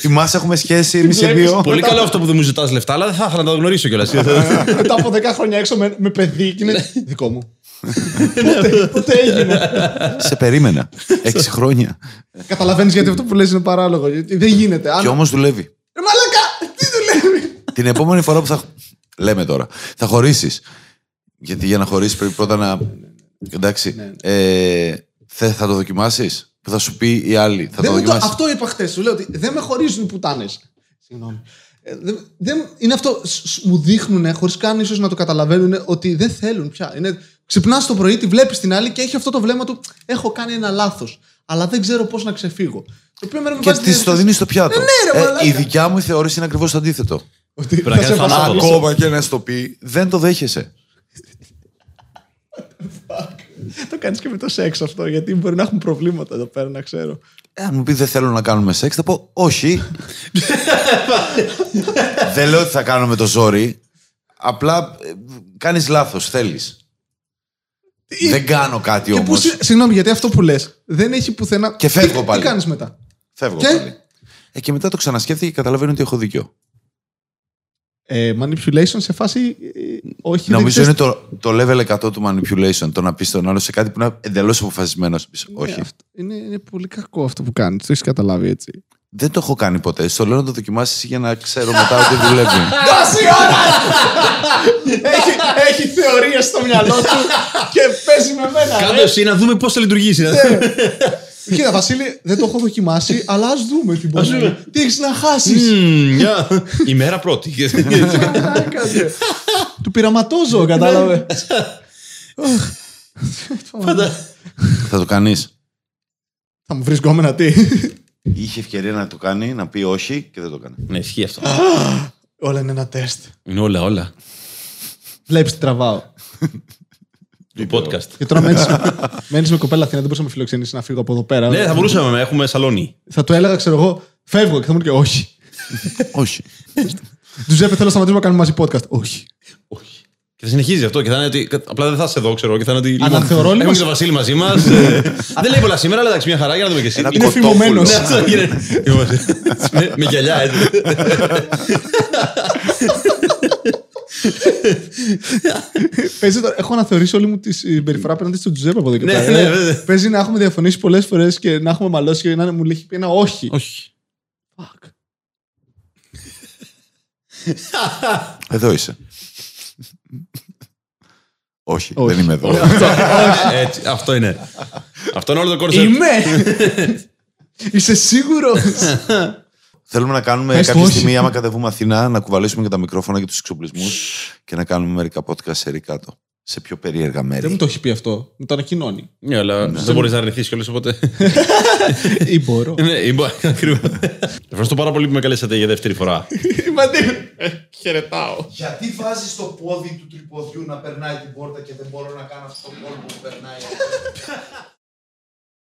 Speaker 1: Θυμάσαι, έχουμε σχέση εμείς οι
Speaker 2: βλέπεις
Speaker 1: δύο;
Speaker 3: Πολύ καλό αυτό που δεν μου ζητάς λεφτά, αλλά δεν θα ήθελα να τα γνωρίσω κιόλας.
Speaker 2: Μετά από 10 χρόνια έξω με, με παιδί και είναι δικό μου. ποτέ, ποτέ έγινε;
Speaker 1: Σε περίμενα. Έξι χρόνια.
Speaker 2: Καταλαβαίνεις γιατί αυτό που λες είναι παράλογο. Γιατί δεν γίνεται. Αν...
Speaker 1: Και όμως δουλεύει.
Speaker 2: Ρε μαλάκα, τι δουλεύει;
Speaker 1: Την επόμενη φορά που θα. Λέμε τώρα. Θα χωρίσεις. Γιατί για να χωρίσεις πρέπει πρώτα να. Εντάξει. Ε, θε- θα το δοκιμάσεις; Που θα σου πει η άλλη. Θα το
Speaker 2: Δεν μου το,
Speaker 1: δοκιμάσεις;
Speaker 2: αυτό είπα χθες. Σου λέω ότι δεν με χωρίζουν οι πουτάνες. Συγγνώμη. Ε, δεν, δεν- είναι αυτό. σ- σ- μου δείχνουν, χωρίς καν ίσως να το καταλαβαίνουν, ότι δεν θέλουν πια. Είναι, ξυπνάς το πρωί, τη βλέπεις την άλλη και έχει αυτό το βλέμμα του. Έχω κάνει ένα λάθος. Αλλά δεν ξέρω πώς να ξεφύγω. Το οποίο εμένα με
Speaker 1: Και
Speaker 2: βάζει
Speaker 1: της
Speaker 2: την
Speaker 1: το δίνεις στο πιάτο.
Speaker 2: ναι, ρε,
Speaker 1: Ε,
Speaker 2: μαλάκα.
Speaker 1: η δικιά μου θεώρηση είναι ακριβώς το αντίθετο.
Speaker 2: Ότι
Speaker 3: Πρέπει να
Speaker 2: θα σε
Speaker 3: κάνεις
Speaker 2: βασανίσω.
Speaker 3: θανάτο.
Speaker 1: Ακόμα και να στο πει, δεν το δέχεσαι.
Speaker 2: Το κάνεις και με το σεξ αυτό, γιατί μπορεί να έχουν προβλήματα εδώ πέρα, να ξέρω.
Speaker 1: Ε, αν μου πεις δεν θέλω να κάνουμε σεξ, θα πω όχι. δεν λέω ότι θα κάνουμε το ζόρι. Απλά ε, κάνεις λάθος, θέλεις. δεν κάνω κάτι
Speaker 2: Και που,
Speaker 1: όμως.
Speaker 2: συ- συγγνώμη, γιατί αυτό που λες δεν έχει πουθενά.
Speaker 1: Και φεύγω
Speaker 2: τι,
Speaker 1: πάλι.
Speaker 2: Τι κάνεις μετά;
Speaker 1: Φεύγω
Speaker 2: Και;
Speaker 1: πάλι. Ε, και μετά το ξανασκέφτηκε και καταλαβαίνω ότι έχω δίκιο.
Speaker 2: Ε, manipulation σε φάση. ε, όχι. δεν
Speaker 1: Νομίζω
Speaker 2: ξέρεις-
Speaker 1: είναι το, το level 100 του manipulation. Το να πεις τον άλλο σε κάτι που είναι εντελώς αποφασισμένος. Όχι.
Speaker 2: Ναι, αυτό- είναι, είναι πολύ κακό αυτό που κάνεις. Το έχεις καταλάβει έτσι.
Speaker 1: Δεν το έχω κάνει ποτέ. Στο λέω να το δοκιμάσεις για να ξέρω μετά ότι δουλεύει.
Speaker 2: Τόση ώρα! έχει, έχει θεωρίες στο μυαλό του και παίζει με μένα.
Speaker 3: Κάτω
Speaker 2: ρε.
Speaker 3: εσύ να δούμε πώς θα λειτουργήσει.
Speaker 2: Κοίτα, Βασίλη, δεν το έχω δοκιμάσει, αλλά ας δούμε τι μπορεί. να- Τι έχεις να χάσεις;
Speaker 3: Μμμ, γεια. Ημέρα πρώτη.
Speaker 2: Του πειραματόζω, κατάλαβε.
Speaker 1: Θα το κάνεις.
Speaker 2: Θα μου βρει γκόμενα τι.
Speaker 1: Είχε ευκαιρία να το κάνει, να πει όχι και δεν το κάνει.
Speaker 3: Ναι, ισχύει αυτό.
Speaker 2: Όλα είναι ένα τεστ.
Speaker 3: Είναι όλα, όλα.
Speaker 2: Βλέπεις τι τραβάω.
Speaker 3: Το podcast.
Speaker 2: Και τώρα μένει με κοπέλα Αθήνα, δεν μπορούσα να με φιλοξενήσει να φύγω από εδώ πέρα.
Speaker 3: Ναι, θα μπορούσαμε, έχουμε σαλόνι.
Speaker 2: Θα του έλεγα, ξέρω εγώ, φεύγω και θα μου έλεγε όχι.
Speaker 1: όχι.
Speaker 2: Του ζέπε, θέλω να σταματήσουμε να κάνουμε μαζί podcast. Όχι.
Speaker 3: Όχι. Και θα συνεχίζει αυτό και θα είναι ότι. Απλά δεν θα είσαι εδώ, ξέρω. Και θα είναι ότι. λοιπόν,
Speaker 2: Αναθεωρώ λίγο
Speaker 3: Έχουμε και
Speaker 2: σε-
Speaker 3: τον Βασίλη μαζί μας. Δεν λέει πολλά σήμερα, αλλά εντάξει, μια χαρά για να δούμε και εσύ.
Speaker 1: Ένα
Speaker 2: Είναι
Speaker 1: κοτόπουλο.
Speaker 2: φημωμένος.
Speaker 3: Ναι, αυτό είναι. Με- Με γυαλιά, έτσι.
Speaker 2: Παίζει τώρα, έχω αναθεωρήσει όλη μου τη συμπεριφορά απέναντι στον Τζουζέπε από εδώ και
Speaker 3: Ναι,
Speaker 2: πέρα.
Speaker 3: ναι,
Speaker 2: Ε,
Speaker 3: βέβαια.
Speaker 2: Παίζει να έχουμε διαφωνήσει πολλές φορές και να έχουμε μαλώσει και να μου έχει πει ένα όχι.
Speaker 3: Όχι.
Speaker 2: Fuck.
Speaker 1: Εδώ είσαι. όχι,
Speaker 2: Όχι.
Speaker 1: δεν είμαι εδώ.
Speaker 3: Έτσι, αυτό είναι. Αυτό είναι όλο το κόρσετ.
Speaker 2: Είμαι! Είσαι σίγουρος!
Speaker 1: Θέλουμε να κάνουμε
Speaker 2: Πες το
Speaker 1: κάποια
Speaker 2: όχι.
Speaker 1: στιγμή, άμα κατεβούμε Αθήνα, να κουβαλήσουμε και τα μικρόφωνα και τους εξοπλισμούς και να κάνουμε μερικά podcast σε κάτω. Σε πιο περίεργα
Speaker 2: Δεν μου
Speaker 1: μέρη.
Speaker 2: το έχει πει αυτό. Μου το ανακοινώνει.
Speaker 3: Ναι, αλλά δεν μπορείς να αρνηθείς κιόλας, οπότε.
Speaker 2: Ή μπορώ.
Speaker 3: Ναι, είπα, ακριβώς. Ευχαριστώ πάρα πολύ που με καλέσατε για δεύτερη φορά.
Speaker 2: Μα τι. Ε, Χαιρετάω.
Speaker 1: Γιατί βάζεις το πόδι του τριποδιού να περνάει την πόρτα και δεν μπορώ να κάνω αυτό το κόλπο που περνάει.